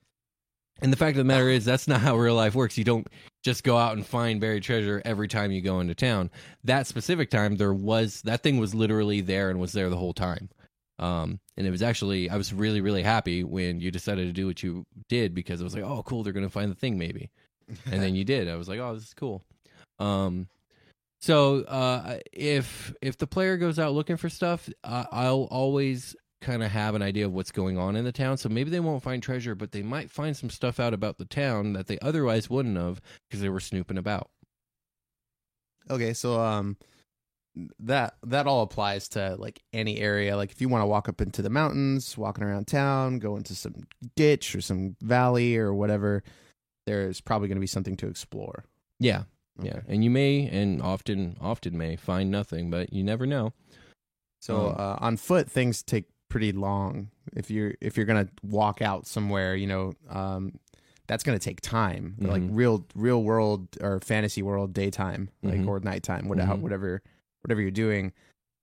and the fact of the matter is that's not how real life works. You don't just go out and find buried treasure every time you go into town. That specific time, there was that thing was literally there and was there the whole time. Um, and it was actually I was really really happy when you decided to do what you did because it was like, oh, cool, they're gonna find the thing maybe, and then you did. I was like, oh, this is cool. Um, so uh, if if the player goes out looking for stuff, I'll always kind of have an idea of what's going on in the town. So maybe they won't find treasure, but they might find some stuff out about the town that they otherwise wouldn't have because they were snooping about. Okay, so um that that all applies to like any area. Like if you want to walk up into the mountains, walking around town, go into some ditch or some valley or whatever, there's probably going to be something to explore. Yeah, yeah, and you may and often often may find nothing, but you never know. So Um, uh, on foot, things take pretty long. If you're if you're gonna walk out somewhere, you know, um, that's gonna take time. Like Mhm. real real world or fantasy world daytime, like Mhm. or nighttime, whatever Mhm. whatever whatever you're doing.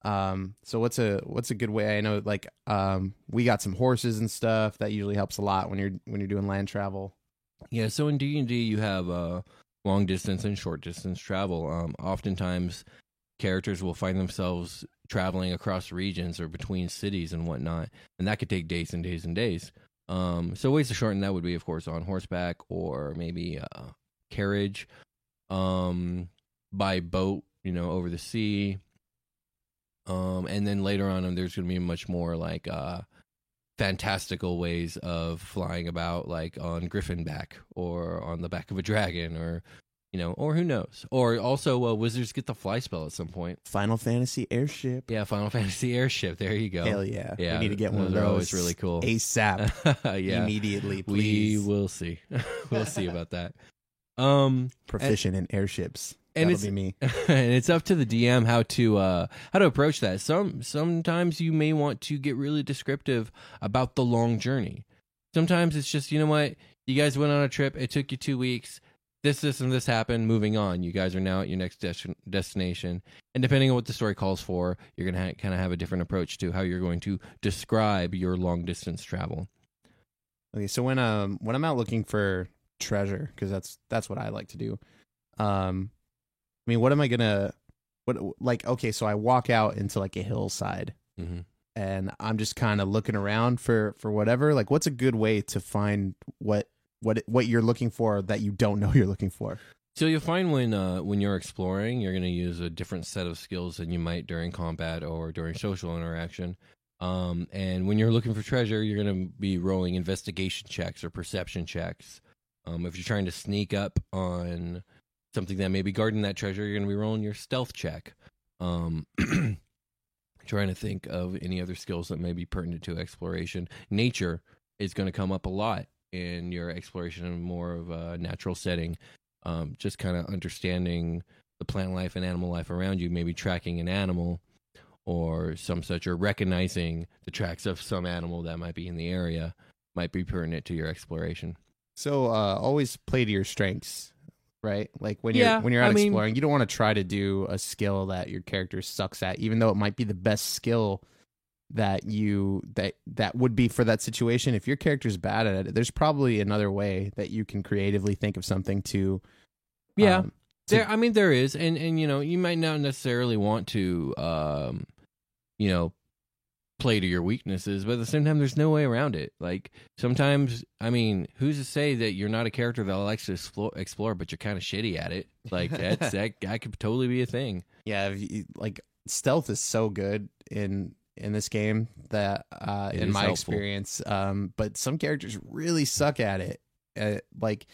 Um, so what's a what's a good way? I know like um, we got some horses and stuff that usually helps a lot when you're when you're doing land travel. Yeah, so in D and D you have uh, long distance and short distance travel. Um, oftentimes, characters will find themselves traveling across regions or between cities and whatnot, and that could take days and days and days. Um, so ways to shorten that would be, of course, on horseback or maybe uh, carriage, um, by boat, you know, over the sea. Um, and then later on, there's going to be much more like uh, fantastical ways of flying about, like on griffin back or on the back of a dragon, or you know, or who knows. Or also, uh, wizards get the fly spell at some point. Final Fantasy airship. Yeah, Final Fantasy airship. There you go. Hell yeah! Yeah, we need to get one of those those. are always really cool. ASAP, yeah, immediately, please. we will see. we'll see about that. Um, Proficient in airships. And That'll it's- be me. and it's up to the DM how to uh how to approach that. Some sometimes you may want to get really descriptive about the long journey. Sometimes it's just you know what you guys went on a trip. It took you two weeks. This, this, and this happened. Moving on. You guys are now at your next des- destination, and depending on what the story calls for, you're gonna ha- kind of have a different approach to how you're going to describe your long distance travel. Okay, so when um when I'm out looking for treasure, because that's that's what I like to do. Um, I mean, what am I gonna what like? Okay, so I walk out into like a hillside, Mm-hmm. and I'm just kind of looking around for for whatever. Like, what's a good way to find what what what you're looking for that you don't know you're looking for? So you'll find when uh, when you're exploring, you're going to use a different set of skills than you might during combat or during social interaction. Um, and when you're looking for treasure, you're going to be rolling investigation checks or perception checks. Um, if you're trying to sneak up on something that may be guarding that treasure, you're going to be rolling your stealth check. Um, trying to think of any other skills that may be pertinent to exploration. Nature is going to come up a lot in your exploration in more of a natural setting um, just kind of understanding the plant life and animal life around you, maybe tracking an animal or some such, or recognizing the tracks of some animal that might be in the area might be pertinent to your exploration. So uh, always play to your strengths, right? Like when Yeah, you're when you're out I mean- exploring, you don't want to try to do a skill that your character sucks at, even though it might be the best skill that you that that would be for that situation. If your character's bad at it, there's probably another way that you can creatively think of something to. Yeah. um, to- There, I mean, there is, and and you know, you might not necessarily want to, um, you know, play to your weaknesses, but at the same time, there's no way around it. Like sometimes, I mean, who's to say that you're not a character that likes to explore, explore but you're kind of shitty at it? Like that's that that could totally be a thing. yeah, you, like stealth is so good in in this game that uh in my helpful. experience um but some characters really suck at it uh, like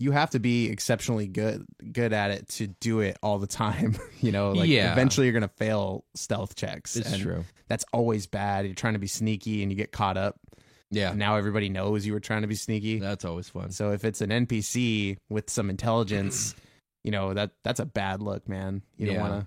you have to be exceptionally good good at it to do it all the time you know like Yeah. eventually you're gonna fail stealth checks It's true. that's always bad you're trying to be sneaky and you get caught up Yeah, now everybody knows you were trying to be sneaky that's always fun. so if it's an npc with some intelligence you know that that's a bad look man you don't Yeah. want to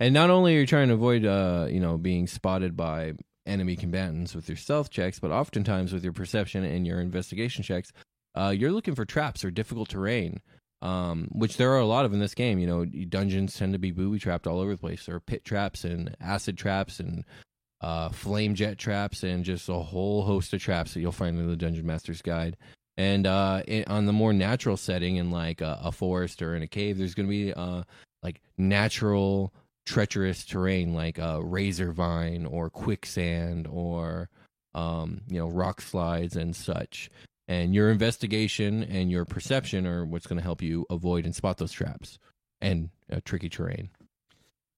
And not only are you trying to avoid, uh, you know, being spotted by enemy combatants with your stealth checks, but oftentimes with your perception and your investigation checks, uh, you're looking for traps or difficult terrain, um, which there are a lot of in this game. You know, dungeons tend to be booby trapped all over the place. There are pit traps and acid traps and uh, flame jet traps and just a whole host of traps that you'll find in the Dungeon Master's Guide. And uh, it, on the more natural setting, in like a, a forest or in a cave, there's going to be uh, like natural treacherous terrain, like a razor vine or quicksand or um, you know rock slides and such. And your investigation and your perception are what's going to help you avoid and spot those traps and uh, tricky terrain.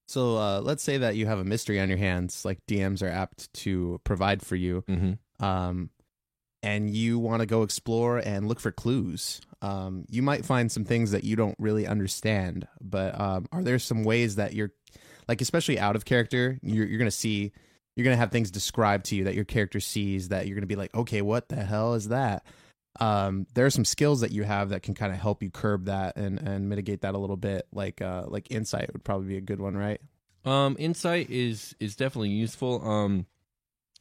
So uh, let's say that you have a mystery on your hands, like DMs are apt to provide for you, Mm-hmm. um, and you want to go explore and look for clues. Um, you might find some things that you don't really understand, but um, are there some ways that you're, like, especially out of character, you're, you're going to see, you're going to have things described to you that your character sees that you're going to be like, okay, what the hell is that? Um, there are some skills that you have that can kind of help you curb that and, and mitigate that a little bit. Like, uh, like insight would probably be a good one, right? Um, insight is is definitely useful. Um,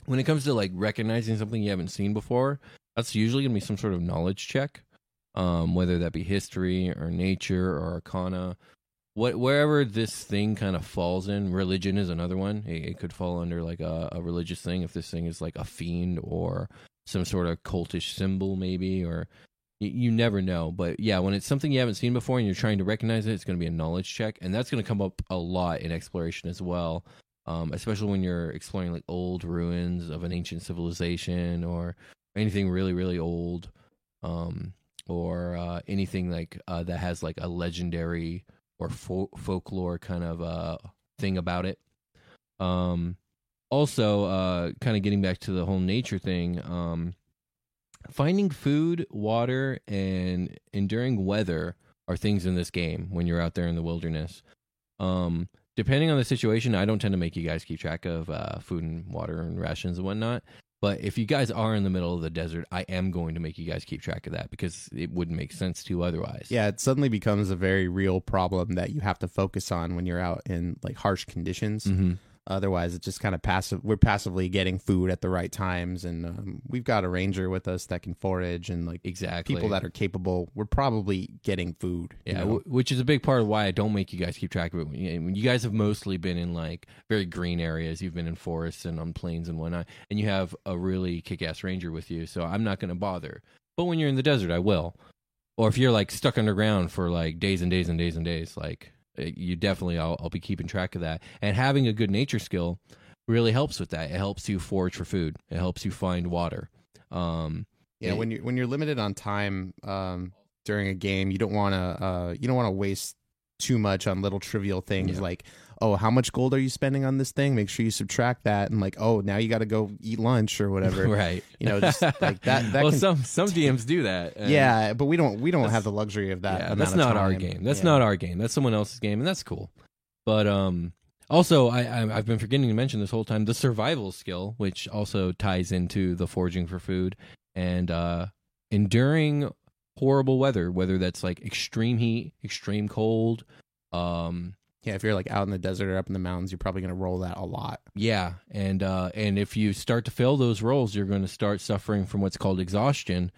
when it comes to like recognizing something you haven't seen before, that's usually gonna be some sort of knowledge check. Um, whether that be history or nature or arcana, what wherever this thing kind of falls in. Religion is another one. It, it could fall under like a, a religious thing if this thing is like a fiend or some sort of cultish symbol, maybe, or you, never know. But yeah, when it's something you haven't seen before and you're trying to recognize it, it's going to be a knowledge check, and that's going to come up a lot in exploration as well. Um, especially when you're exploring like old ruins of an ancient civilization or anything really really old, um, or uh, anything like uh, that has like a legendary or fo- folklore kind of uh, thing about it. Um, also, uh, kind of getting back to the whole nature thing, um, finding food, water, and enduring weather are things in this game when you're out there in the wilderness. Um, depending on the situation, I don't tend to make you guys keep track of uh, food and water and rations and whatnot. But if you guys are in the middle of the desert, I am going to make you guys keep track of that because it wouldn't make sense to otherwise. Yeah, it suddenly becomes a very real problem that you have to focus on when you're out in like harsh conditions. hmm Otherwise, it's just kind of passive. We're passively getting food at the right times, and um, we've got a ranger with us that can forage, and like Exactly. people that are capable. We're probably getting food. you Yeah, know? w- which is a big part of why I don't make you guys keep track of it. When you, guys have mostly been in like very green areas, you've been in forests and on plains and whatnot, and you have a really kick-ass ranger with you, so I'm not going to bother. But when you're in the desert, I will. Or if you're like stuck underground for like days and days and days and days, like you definitely, I'll, I'll be keeping track of that. And having a good nature skill really helps with that. It helps you forage for food. It helps you find water. Um, yeah. it- When you when you're limited on time um, during a game, you don't want to uh, you don't want to waste too much on little trivial things Yeah. like oh how much gold are you spending on this thing make sure you subtract that and like oh now you got to go eat lunch or whatever right. you know just like that that well, can, some some DMs do that. yeah but we don't we don't have the luxury of that yeah, that's not our game. That's Yeah. not our game. That's someone else's game, and that's cool. But um, also, I, I I've been forgetting to mention this whole time the survival skill, which also ties into the foraging for food and uh, enduring horrible weather, whether that's like extreme heat, extreme cold. Um, yeah if you're like out in the desert or up in the mountains you're probably going to roll that a lot yeah, and uh, and if you start to fail those rolls, you're going to start suffering from what's called exhaustion,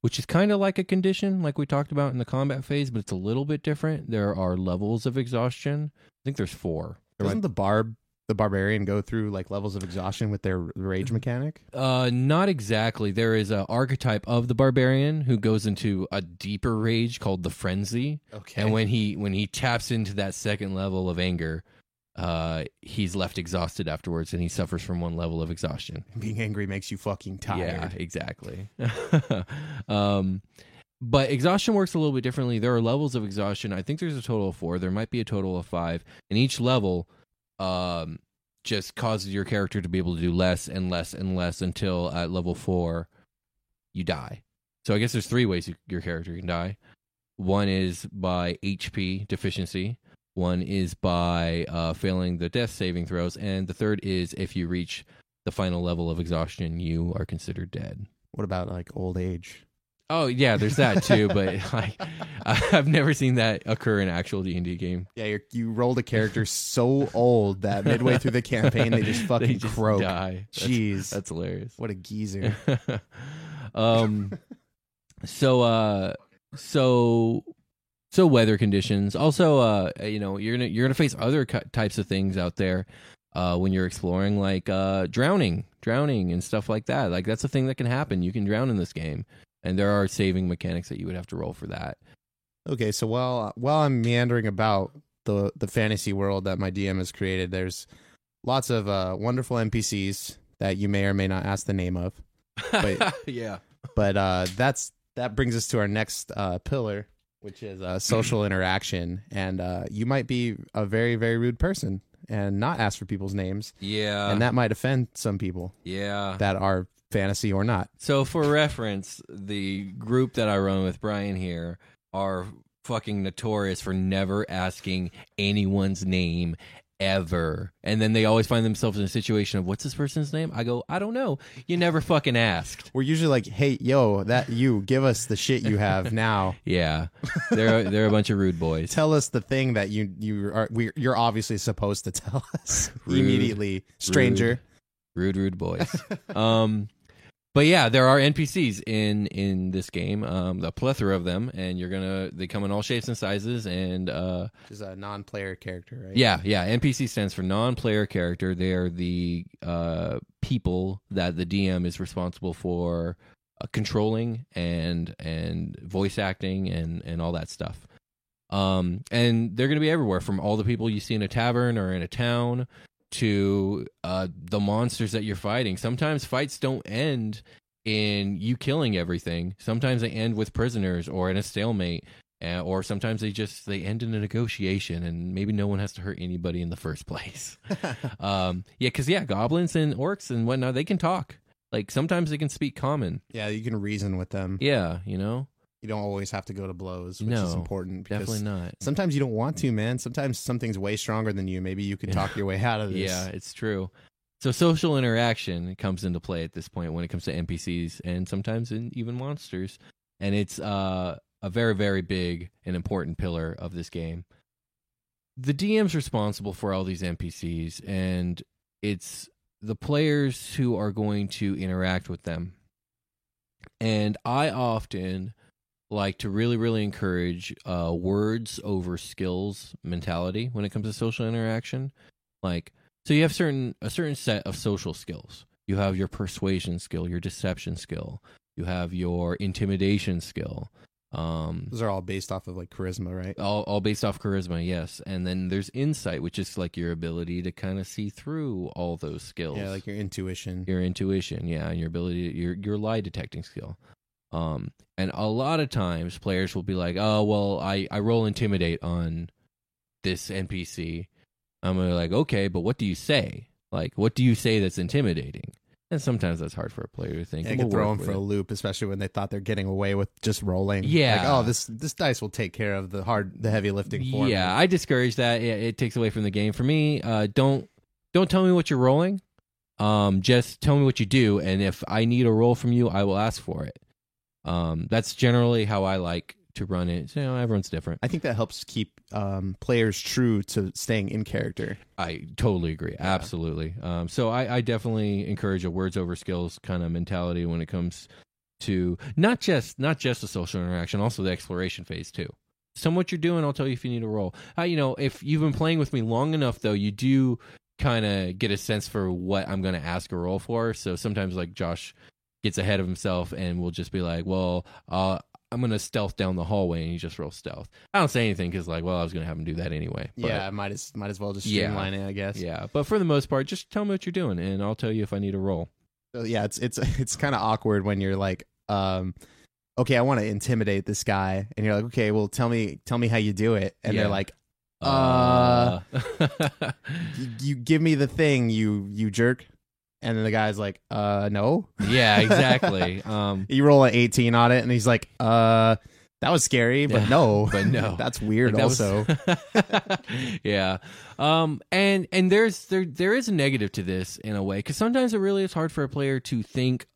which is kind of like a condition, like we talked about in the combat phase, but it's a little bit different. There are levels of exhaustion. I think there's four. There doesn't the barb the barbarian go through like levels of exhaustion with their rage mechanic Uh, not exactly. There is a archetype of the barbarian who goes into a deeper rage called the frenzy, okay and when he when he taps into that second level of anger, uh, he's left exhausted afterwards, and he suffers from one level of exhaustion. being angry makes you fucking tired Yeah, exactly. um, but exhaustion works a little bit differently. There are levels of exhaustion. I think there's a total of four. There might be a total of five, and each level um, just causes your character to be able to do less and less and less until at level four you die. So I guess there's three ways you, your character can die. One is by HP deficiency. One is by uh, failing the death saving throws, and the third is if you reach the final level of exhaustion, you are considered dead. what about like old age Oh yeah, there's that too, but like I've never seen that occur in an actual D and D game. Yeah, you're, you rolled a character so old that midway through the campaign they just fucking They just croak. die. That's- Jeez, That's hilarious. what a geezer. um, so uh so so weather conditions also uh you know you're gonna you're gonna face other types of things out there uh when you're exploring like uh drowning drowning and stuff like that like that's a thing that can happen you can drown in this game and there are saving mechanics that you would have to roll for that. Okay, so while while I'm meandering about the the fantasy world that my DM has created, there's lots of uh, wonderful NPCs that you may or may not ask the name of. But- yeah. But uh, that's that brings us to our next uh, pillar, which is uh, social interaction. And uh, you might be a very very rude person and not ask for people's names, yeah. And that might offend some people yeah. that are fantasy or not. So for reference, the group that I run with Brian here are fucking notorious for never asking anyone's name ever. And then they always find themselves in a situation of what's this person's name? I go, I don't know. You never fucking asked. We're usually like, "Hey, yo, that you give us the shit you have now." Yeah. They're they're a bunch of rude boys. tell us the thing that you you are we, you're obviously supposed to tell us Rude. immediately stranger Rude, rude boys. um but yeah, there are NPCs in in this game, um, a plethora of them, and you're gonna they come in all shapes and sizes, and uh, is a non-player character right Yeah, yeah. NPC stands for non-player character. They are the uh, people that the DM is responsible for uh, controlling and and voice acting and and all that stuff. Um, and they're going to be everywhere from all the people you see in a tavern or in a town to uh, the monsters that you're fighting. Sometimes fights don't end in you killing everything. Sometimes they end with prisoners or in a stalemate uh, or sometimes they just they end in a negotiation and maybe no one has to hurt anybody in the first place. Um yeah because yeah goblins and orcs and whatnot they can talk. Like sometimes they can speak common. Yeah you can reason with them. Yeah you know you don't always have to go to blows which No, is important because definitely not. sometimes you don't want to man. Sometimes something's way stronger than you. Maybe you can talk your way out of this. Yeah it's true. So social interaction comes into play at this point when it comes to npcs and sometimes in even monsters. And it's uh a very very big and important pillar of this game. The DM's responsible for all these NPCs and it's the players who are going to interact with them. And I often like to really really encourage uh words over skills mentality when it comes to social interaction. Like so you have certain a certain set of social skills. You have your persuasion skill, your deception skill, you have your intimidation skill. Um those are all based off of like charisma right all, all based off charisma yes and then there's insight which is like your ability to kind of see through all those skills yeah like your intuition your intuition yeah and your ability your your lie detecting skill um and a lot of times players will be like oh well i i roll intimidate on this npc i'm gonna like okay but what do you say like what do you say that's intimidating and sometimes that's hard for a player to think yeah, it and can we'll throw them for with a loop, especially when they thought they're getting away with just rolling. Yeah. like, oh, this this dice will take care of the hard, the heavy lifting for me. Yeah, I discourage that. It, it takes away from the game. For me, uh, don't don't tell me what you're rolling. Um, just tell me what you do, and if I need a roll from you, I will ask for it. Um, that's generally how I like to run it. You know, everyone's different. I think that helps keep um, players true to staying in character. I totally agree. Absolutely. Um, so I, I definitely encourage a words over skills kind of mentality when it comes to not just not just the social interaction, also the exploration phase too. So what you're doing. I'll tell you if you need a roll. Uh, you know, if you've been playing with me long enough, though, you do kind of get a sense for what I'm going to ask a roll for. So sometimes, like Josh gets ahead of himself and will just be like, "Well, uh, I'm to stealth down the hallway," and he just rolls stealth. I don't say anything because, like, well, I was to have him do that anyway. But- yeah, might as might as well just Yeah. streamline it, I guess. yeah, but for the most part, just tell me what you're doing, and I'll tell you if I need a roll. So, yeah, it's it's it's kind of awkward when you're like, um, okay, I want to intimidate this guy, and you're like, okay, well, tell me tell me how you do it, and Yeah. they're like, Uh, you, you give me the thing, you you jerk, and then the guy's like, uh, no. yeah, exactly. Um, You roll an 18 on it, and he's like, uh, that was scary, but no, But no. that's weird. Like, that also, was- yeah. Um, and and there's there there is a negative to this in a way because sometimes it really is hard for a player to think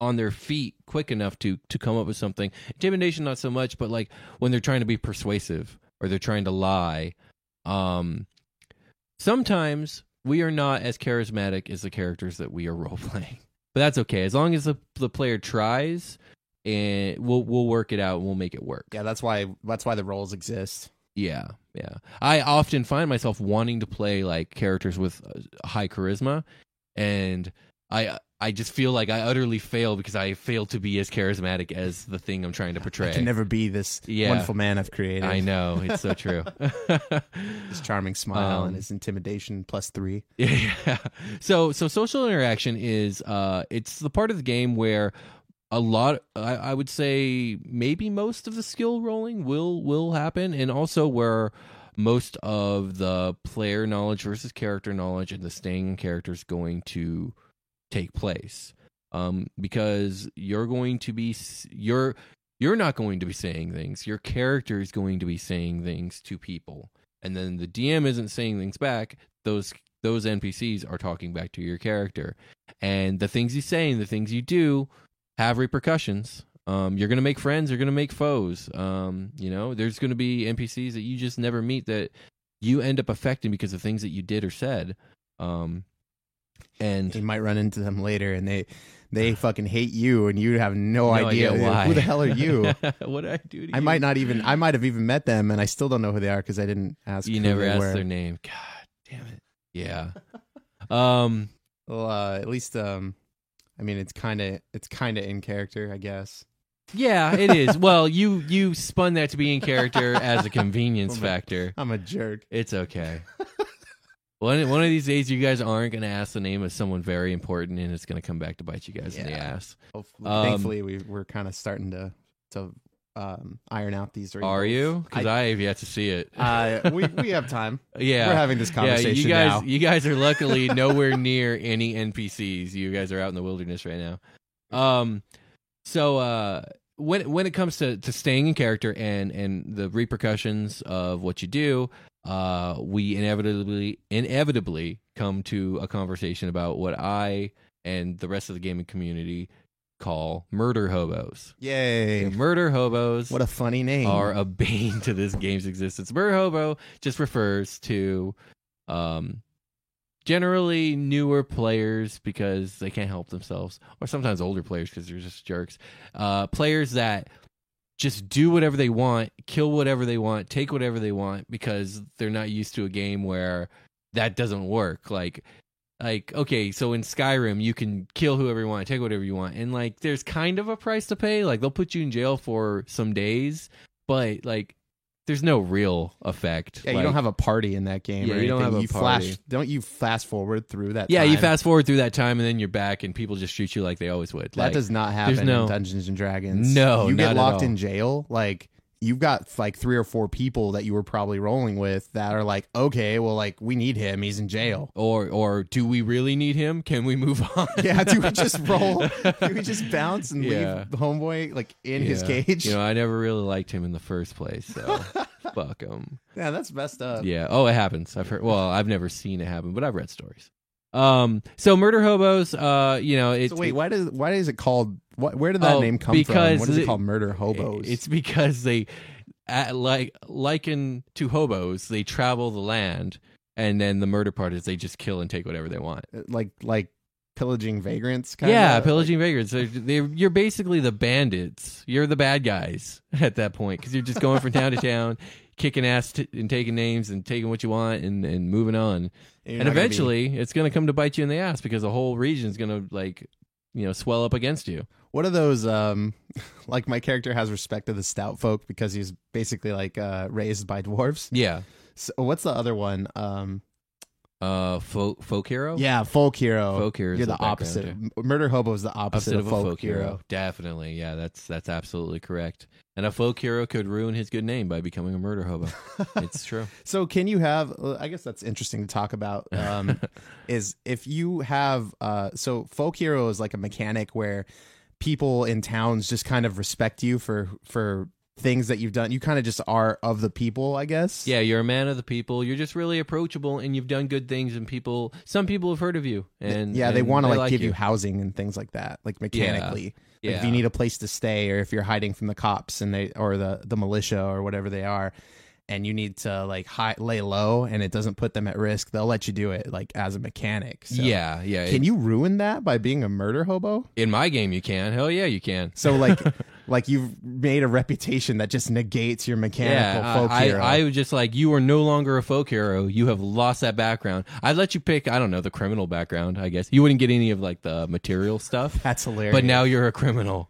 on their feet quick enough to to come up with something. Intimidation, not so much, but like when they're trying to be persuasive or they're trying to lie. Um, sometimes we are not as charismatic as the characters that we are role playing, but that's okay as long as the the player tries and we'll we'll work it out. and We'll make it work. Yeah, that's why that's why the roles exist. Yeah, yeah. I often find myself wanting to play like characters with uh, high charisma, and I I just feel like I utterly fail because I fail to be as charismatic as the thing I'm trying to portray. I can never be this Yeah. wonderful man I've created. I know it's so true. His charming smile Um, and his intimidation plus three. yeah. So so social interaction is uh it's the part of the game where a lot I, I would say maybe most of the skill rolling will will happen and also where most of the player knowledge versus character knowledge and the staying in character is going to take place um because you're going to be you're you're not going to be saying things. Your character is going to be saying things to people. And then the dm isn't saying things back. Those those npcs are talking back to your character. And the things you say and the things you do have repercussions. Um, you're going to make friends you're going to make foes. Um, you know there's going to be npcs that you just never meet that you end up affecting because of things that you did or said. Um, and You might run into them later, and they they fucking hate you, and you have no, no idea, why who the hell are you. what did i do to you? I you? might not even. I might have even met them, and I still don't know who they are because I didn't ask. you never asked were. their name god damn it yeah um Well, uh, at least, um, I mean, it's kind of it's kind of in character, I guess. Yeah, it is. well, you you spun that to be in character as a convenience Oh my- factor. I'm a jerk. It's okay. One one of these days, you guys aren't going to ask the name of someone very important, and it's going to come back to bite you guys in the ass. Hopefully, Um, thankfully, we we're kind of starting to to um, iron out these. Are you? Because I, have yet to see it. Uh, we we have time. yeah, We're having this yeah. conversation You guys, now. you guys are luckily nowhere near any NPCs. You guys are out in the wilderness right now. Um, so uh, when when it comes to, to staying in character and and the repercussions of what you do, uh, we inevitably inevitably come to a conversation about what I and the rest of the gaming community call murder hobos. Yay! Murder hobos What a funny name. are a bane to this game's existence. Murder hobo just refers to um generally newer players because they can't help themselves or sometimes older players because they're just jerks. Uh players that just do whatever they want, kill whatever they want, take whatever they want because they're not used to a game where that doesn't work. Like like okay, so in Skyrim you can kill whoever you want, take whatever you want, and like there's kind of a price to pay. Like they'll put you in jail for some days, but like there's no real effect. yeah, you don't have a party in that game. Yeah, or you don't anything. have a you party. Flash, don't you fast forward through that? yeah. You time? fast forward through that time, and then you're back, and people just shoot you like they always would. That Like, does not happen no- in Dungeons and Dragons. No, you not get at locked all. in jail. Like you've got like three or four people that you were probably rolling with that are like, okay, well, like we need him. He's in jail. or or do we really need him? Can we move on? Yeah, do we just roll? do we just bounce and Yeah. leave the homeboy like in his cage? You know, I never really liked him in the first place, so fuck him. yeah, that's messed up. Yeah. Oh, it happens. I've heard. Well, I've never seen it happen, but I've read stories. Um. So murder hobos. Uh. You know. It's so wait, why does why is it called? What, where did that Oh, name come because from? What is it called? Murder hobos. It's because they, at, like liken to hobos, they travel the land, and then the murder part is they just kill and take whatever they want. like like pillaging vagrants. Kinda? yeah, pillaging vagrants. They're, they're, you're basically the bandits. You're the bad guys at that point because you're just going from town to town, kicking ass t- and taking names and taking what you want and, and moving on. You're and not gonna be- eventually, it's going to come to bite you in the ass because the whole region is going to like, you know, swell up against you. What are those? Um, like my character has respect to the stout folk because he's basically like uh, raised by dwarves. Yeah. So what's the other one? Um, Uh, folk folk hero. yeah, folk hero. Folk hero You're the opposite. Murder hobo is the opposite, opposite of, folk, folk hero. hero. Definitely, yeah, that's that's absolutely correct. And a folk hero could ruin his good name by becoming a murder hobo. it's true. So can you have? I guess that's interesting to talk about. Um, is if you have uh, so folk hero is like a mechanic where people in towns just kind of respect you for for things that you've done. You kind of just are of the people, I guess. Yeah, you're a man of the people. You're just really approachable, and you've done good things. And people, some people have heard of you, and yeah, they want to like, like give you. housing and things like that, like mechanically. Like Yeah. if you need a place to stay, or if you're hiding from the cops and they or the the militia or whatever they are, and you need to like hi- lay low and it doesn't put them at risk, they'll let you do it like as a mechanic. So. yeah, yeah. Can you ruin that by being a murder hobo? in my game, you can. Hell yeah, you can. So like like you've made a reputation that just negates your mechanical yeah, folk I, hero. I, I was just like, you are no longer a folk hero. You have lost that background. I'd let you pick, I don't know, the criminal background, I guess. You wouldn't get any of like the material stuff. That's hilarious. But now you're a criminal.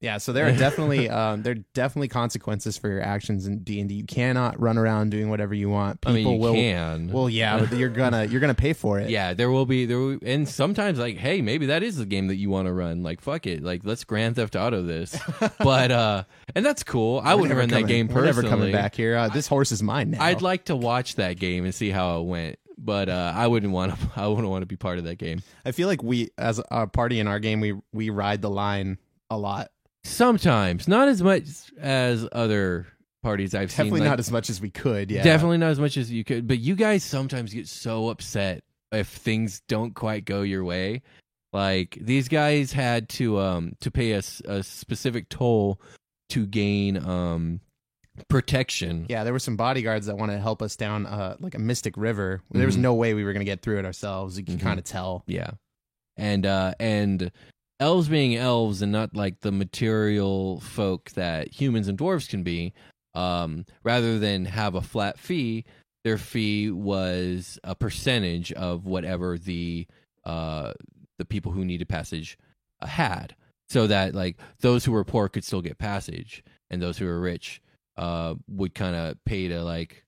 Yeah, so there are definitely um, there are definitely consequences for your actions in D and D. You cannot run around doing whatever you want. I People mean, you will. can. Well, yeah, but you're gonna you're gonna pay for it. Yeah, there will be there, will, and sometimes like, hey, maybe that is the game that you want to run. Like, fuck it, like let's Grand Theft Auto this. but uh, and that's cool. I wouldn't run that coming- game We're never coming back here. Uh, this horse is mine now. I'd like to watch that game and see how it went, but uh, I wouldn't want to. I wouldn't want to be part of that game. I feel like we, as a party in our game, we we ride the line a lot. Sometimes, not as much as other parties I've seen. Definitely like, not as much as we could. Yeah, Definitely not as much as you could. But you guys sometimes get so upset if things don't quite go your way. Like these guys had to um to pay a, s- a specific toll to gain um protection. Yeah, there were some bodyguards that wanted to help us down uh, like a mystic river. There was Mhm. no way we were gonna get through it ourselves. You can Mhm. kind of tell. Yeah. And uh and elves being elves and not like the material folk that humans and dwarves can be, um, rather than have a flat fee, their fee was a percentage of whatever the uh the people who needed passage uh, had. So that like those who were poor could still get passage and those who were rich uh would kind of pay to like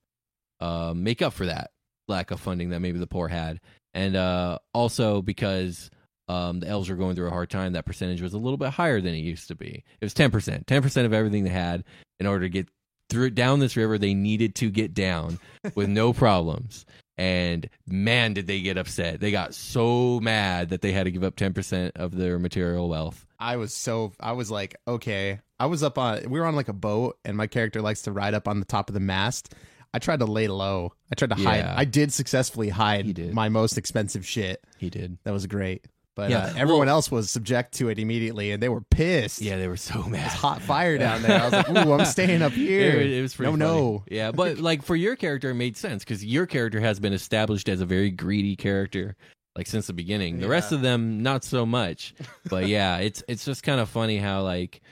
uh make up for that lack of funding that maybe the poor had and uh, also because um, the elves were going through a hard time, that percentage was a little bit higher than it used to be. It was ten percent, ten percent of everything they had in order to get through down this river. They needed to get down with no problems. And man, did they get upset! They got so mad that they had to give up ten percent of their material wealth. I was so I was like, okay. I was up on we were on like a boat and my character likes to ride up on the top of the mast. I tried to lay low. I tried to hide. I did successfully hide did. my most expensive shit. He did. That was great. But Yeah, uh, everyone well- else was subject to it immediately and they were pissed. Yeah, they were so mad. Hot fire down there. I was like, ooh, I'm staying up here. It, it was pretty no, funny. no. Yeah, but like for your character, it made sense because your character has been established as a very greedy character, like since the beginning. The rest of them, not so much. But yeah, it's it's just kind of funny how like,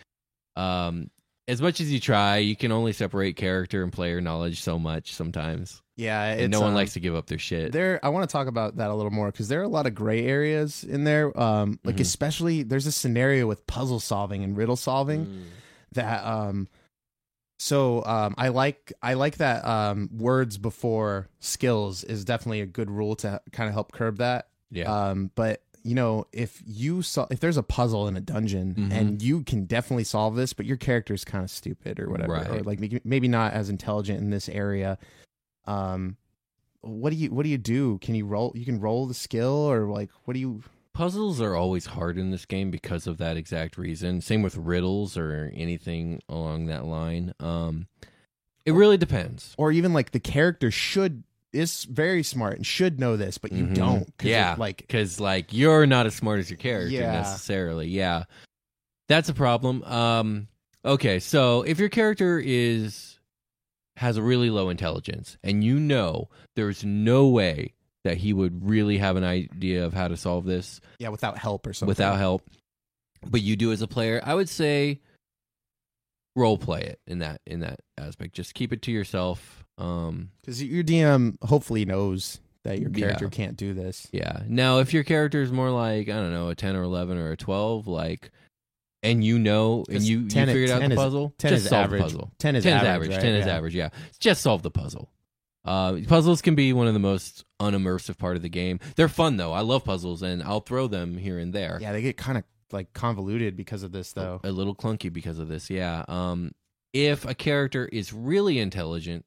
um, as much as you try, you can only separate character and player knowledge so much sometimes. Yeah, And no one um, likes to give up their shit. There, I want to talk about that a little more because there are a lot of gray areas in there. Um, like Mhm. especially there's a scenario with puzzle solving and riddle solving Mm. that. Um, so um, I like I like that um, words before skills is definitely a good rule to kind of help curb that. Yeah. Um, but you know, if you saw if there's a puzzle in a dungeon Mhm. and you can definitely solve this, but your character is kind of stupid or whatever, or like maybe not as intelligent in this area. Um, what do you what do you do? Can you roll? You can roll the skill, or like what do you? Puzzles are always hard in this game because of that exact reason. Same with riddles or anything along that line. Um, it really depends. Or even like the character should is very smart and should know this, but you Mhm. don't. 'cause Yeah, of, like because like you're not as smart as your character Yeah. necessarily. Yeah, that's a problem. Um, okay, so if your character is has a really low intelligence, and you know there's no way that he would really have an idea of how to solve this yeah, without help or something. without help, but you do as a player, I would say role play it in that in that aspect. Just keep it to yourself. Um, because your DM hopefully knows that your Yeah. character can't do this. Yeah. Now, if your character is more like I don't know a ten or eleven or a twelve, like, and you know, and you, 10 you is- figured out 10 the is- puzzle, 10 just is solve average. the puzzle. 10 is 10 average, is average. right? Ten is Yeah. average. Yeah. Just solve the puzzle. Uh, puzzles can be one of the most unimmersive part of the game. They're fun though. I love puzzles, and I'll throw them here and there. Yeah, they get kind of like convoluted because of this, though. a little clunky because of this. Yeah. Um, if a character is really intelligent,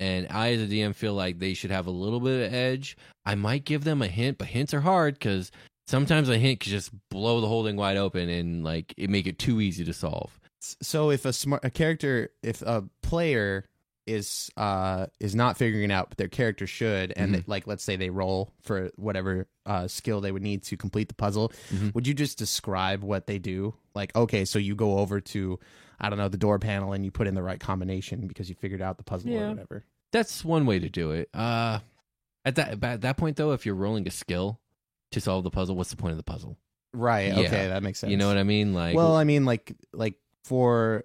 and I as a DM feel like they should have a little bit of edge, I might give them a hint. But hints are hard because sometimes a hint can just blow the whole thing wide open and like it make it too easy to solve. So if a smart a character, if a player is uh is not figuring it out, but their character should, and Mhm. they- like let's say they roll for whatever uh skill they would need to complete the puzzle, Mhm. would you just describe what they do? Like, okay, so you go over to I don't know the door panel and you put in the right combination because you figured out the puzzle Yeah. or whatever. That's one way to do it. Uh, at that at that point though, if you're rolling a skill to solve the puzzle, what's the point of the puzzle? Right. Yeah. Okay, that makes sense. You know what I mean? Like, well, I mean, like like for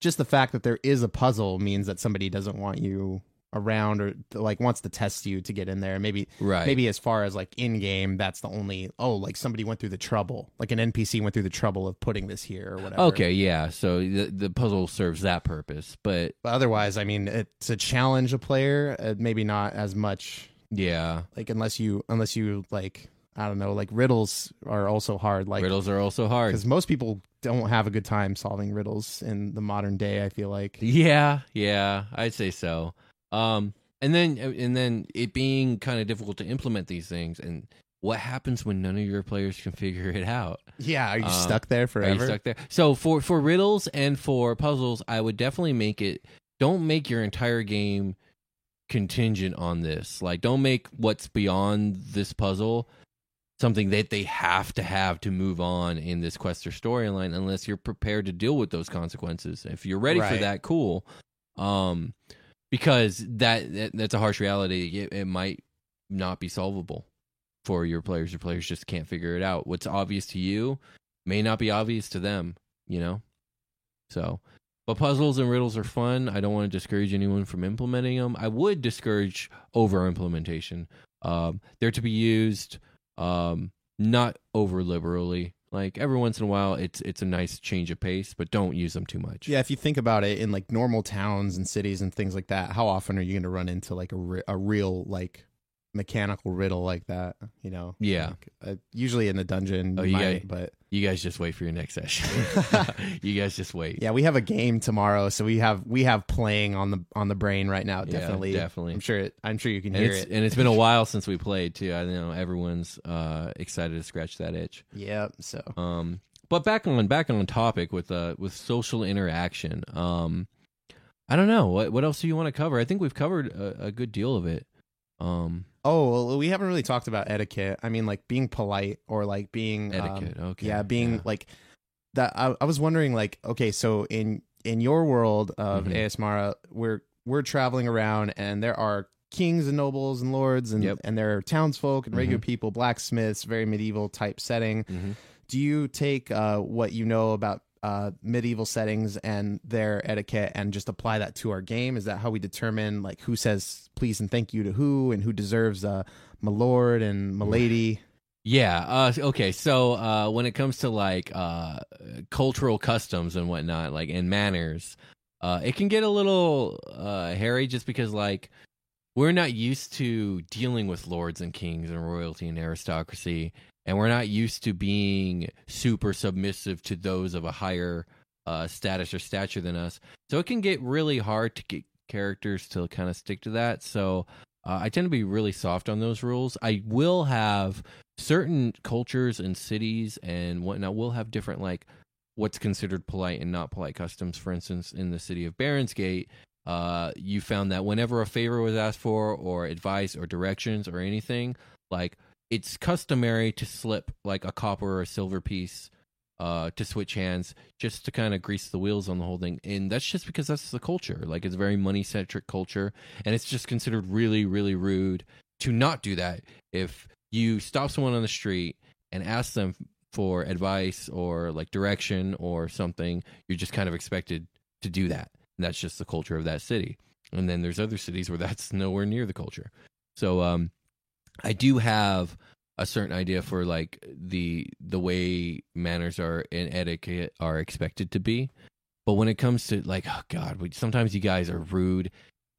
just the fact that there is a puzzle means that somebody doesn't want you around or like wants to test you to get in there. Maybe Right. maybe as far as like in game, that's the only oh like somebody went through the trouble, like an NPC went through the trouble of putting this here or whatever. Okay, yeah. So the the puzzle serves that purpose, but But otherwise, I mean, it's a challenge a player, uh, maybe not as much yeah, like unless you unless you like I don't know, like riddles are also hard. Like riddles are also hard. because most people don't have a good time solving riddles in the modern day. I feel like Yeah, yeah, I'd say so. Um, and then and then it being kind of difficult to implement these things, and what happens when none of your players can figure it out? yeah, are you Uh, stuck there Are forever? you stuck there? So for for riddles and for puzzles, I would definitely make it. Don't make your entire game contingent on this. Like, don't make what's beyond this puzzle something that they have to have to move on in this quest or storyline, unless you're prepared to deal with those consequences. If you're ready for that, cool. Um, because that, that that's a harsh reality. It, it might not be solvable for your players. Your players just can't figure it out. What's obvious to you may not be obvious to them, you know? So, but puzzles and riddles are fun. I don't want to discourage anyone from implementing them. I would discourage over implementation. Um, they're to be used um, not over liberally. Like every once in a while, it's it's a nice change of pace, but don't use them too much. Yeah, if you think about it, in like normal towns and cities and things like that, how often are you going to run into like a re- a real like mechanical riddle like that? You know? Yeah. Like, uh, usually in the dungeon, Oh, you might, got- but You guys just wait for your next session. you guys just wait. yeah, we have a game tomorrow, so we have we have playing on the on the brain right now. Yeah, Definitely, definitely. I'm sure it. I'm sure you can And hear it. and it's been a while since we played too. I know everyone's uh, excited to scratch that itch. Yeah. So Um, but back on back on topic with uh with social interaction. Um, I don't know what what else do you want to cover. I think we've covered a, a good deal of it. Um, Oh, well, we haven't really talked about etiquette. I mean, like being polite or like being um, okay, Yeah, being yeah. like that. I, I was wondering, like, okay, so in in your world of Mhm. ASMara, we're we're traveling around, and there are kings and nobles and lords, and Yep. and there are townsfolk and regular Mhm. people, blacksmiths, very medieval type setting. mhm. Do you take uh, what you know about uh, medieval settings and their etiquette and just apply that to our game? Is that how we determine like who says please and thank you to who and who deserves uh, my lord and my lady? Yeah. Uh, okay. So uh, when it comes to like uh, cultural customs and whatnot, like and manners, uh, it can get a little uh, hairy just because like we're not used to dealing with lords and kings and royalty and aristocracy, and we're not used to being super submissive to those of a higher uh, status or stature than us. So it can get really hard to get characters to kind of stick to that. So uh, I tend to be really soft on those rules. I will have certain cultures and cities and whatnot will have different like what's considered polite and not polite customs. For instance, in the city of Baronsgate, uh, you found that whenever a favor was asked for, or advice, or directions, or anything, like it's customary to slip like a copper or a silver piece uh, to switch hands just to kind of grease the wheels on the whole thing. And that's just because that's the culture. Like it's a very money centric culture, and it's just considered really, really rude to not do that. If you stop someone on the street and ask them for advice or like direction or something, you're just kind of expected to do that. And that's just the culture of that city. And then there's other cities where that's nowhere near the culture. So um I do have a certain idea for like the the way manners are and etiquette are expected to be. But when it comes to like oh god, we, sometimes you guys are rude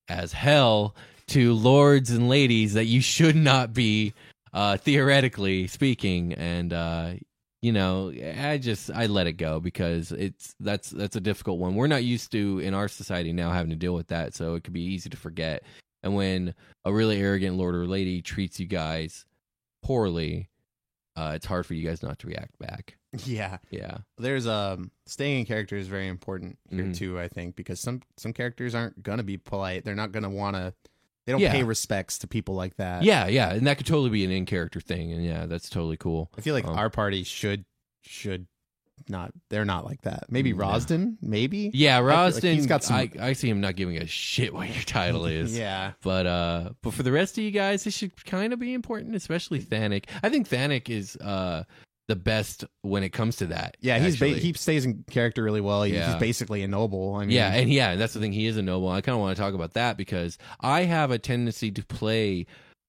as hell to lords and ladies that you should not be uh theoretically speaking. And uh you know i just i let it go because it's that's that's a difficult one. We're not used to in our society now having to deal with that. So it could be easy to forget and when a really arrogant lord or lady treats you guys poorly uh it's hard for you guys not to react back Yeah, yeah there's um staying in character is very important here Mhm. too. I think because some some characters aren't gonna be polite. They're not gonna want to. They don't Yeah. pay respects to people like that. yeah yeah and that could totally be an in character thing and yeah that's totally cool I feel like Um, our party should should not. They're not like that. Maybe. Rosden. Maybe. yeah feel like Rosden he's got some- I, I see him not giving a shit what your title is yeah. But uh but for the rest of you guys, it should kind of be important, especially Thanik. I think Thanik is uh the best when it comes to that. Yeah, he's ba- actually. he stays in character really well. He's, Yeah. he's basically a noble. I mean, yeah, and yeah, and that's the thing. He is a noble. I kind of want to talk about that because I have a tendency to play,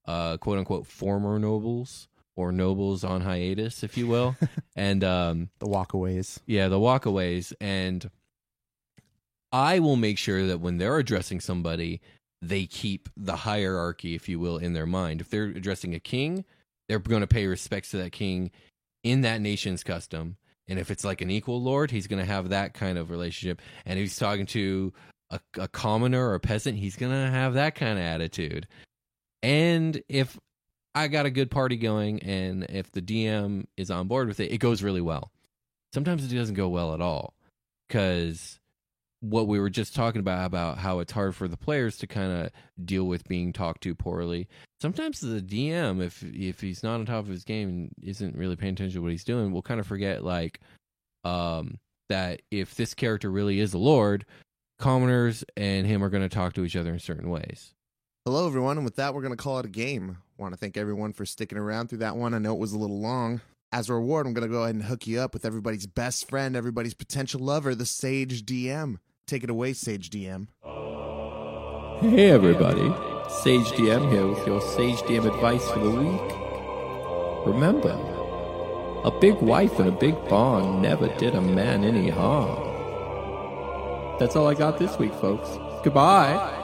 uh, quote unquote, former nobles or nobles on hiatus, if you will, and um, the walkaways. yeah, the walkaways, and I will make sure that when they're addressing somebody, they keep the hierarchy, if you will, in their mind. If they're addressing a king, they're going to pay respects to that king in that nation's custom. And if it's like an equal lord, he's going to have that kind of relationship. And if he's talking to a, a commoner or a peasant, he's going to have that kind of attitude. And if I got a good party going and if the DM is on board with it, it goes really well. Sometimes it doesn't go well at all because what we were just talking about about how it's hard for the players to kind of deal with being talked to poorly. Sometimes the DM, if if he's not on top of his game and isn't really paying attention to what he's doing, will kind of forget like um, that if this character really is a lord, commoners and him are going to talk to each other in certain ways. Hello, everyone, and with that, we're going to call it a game. Want to thank everyone for sticking around through that one. I know it was a little long. As a reward, I'm going to go ahead and hook you up with everybody's best friend, everybody's potential lover, the Sage DM. Take it away, Sage DM. Hey everybody, Sage DM here with your Sage DM advice for the week. Remember, a big wife and a big barn never did a man any harm. That's all I got this week, folks. Goodbye.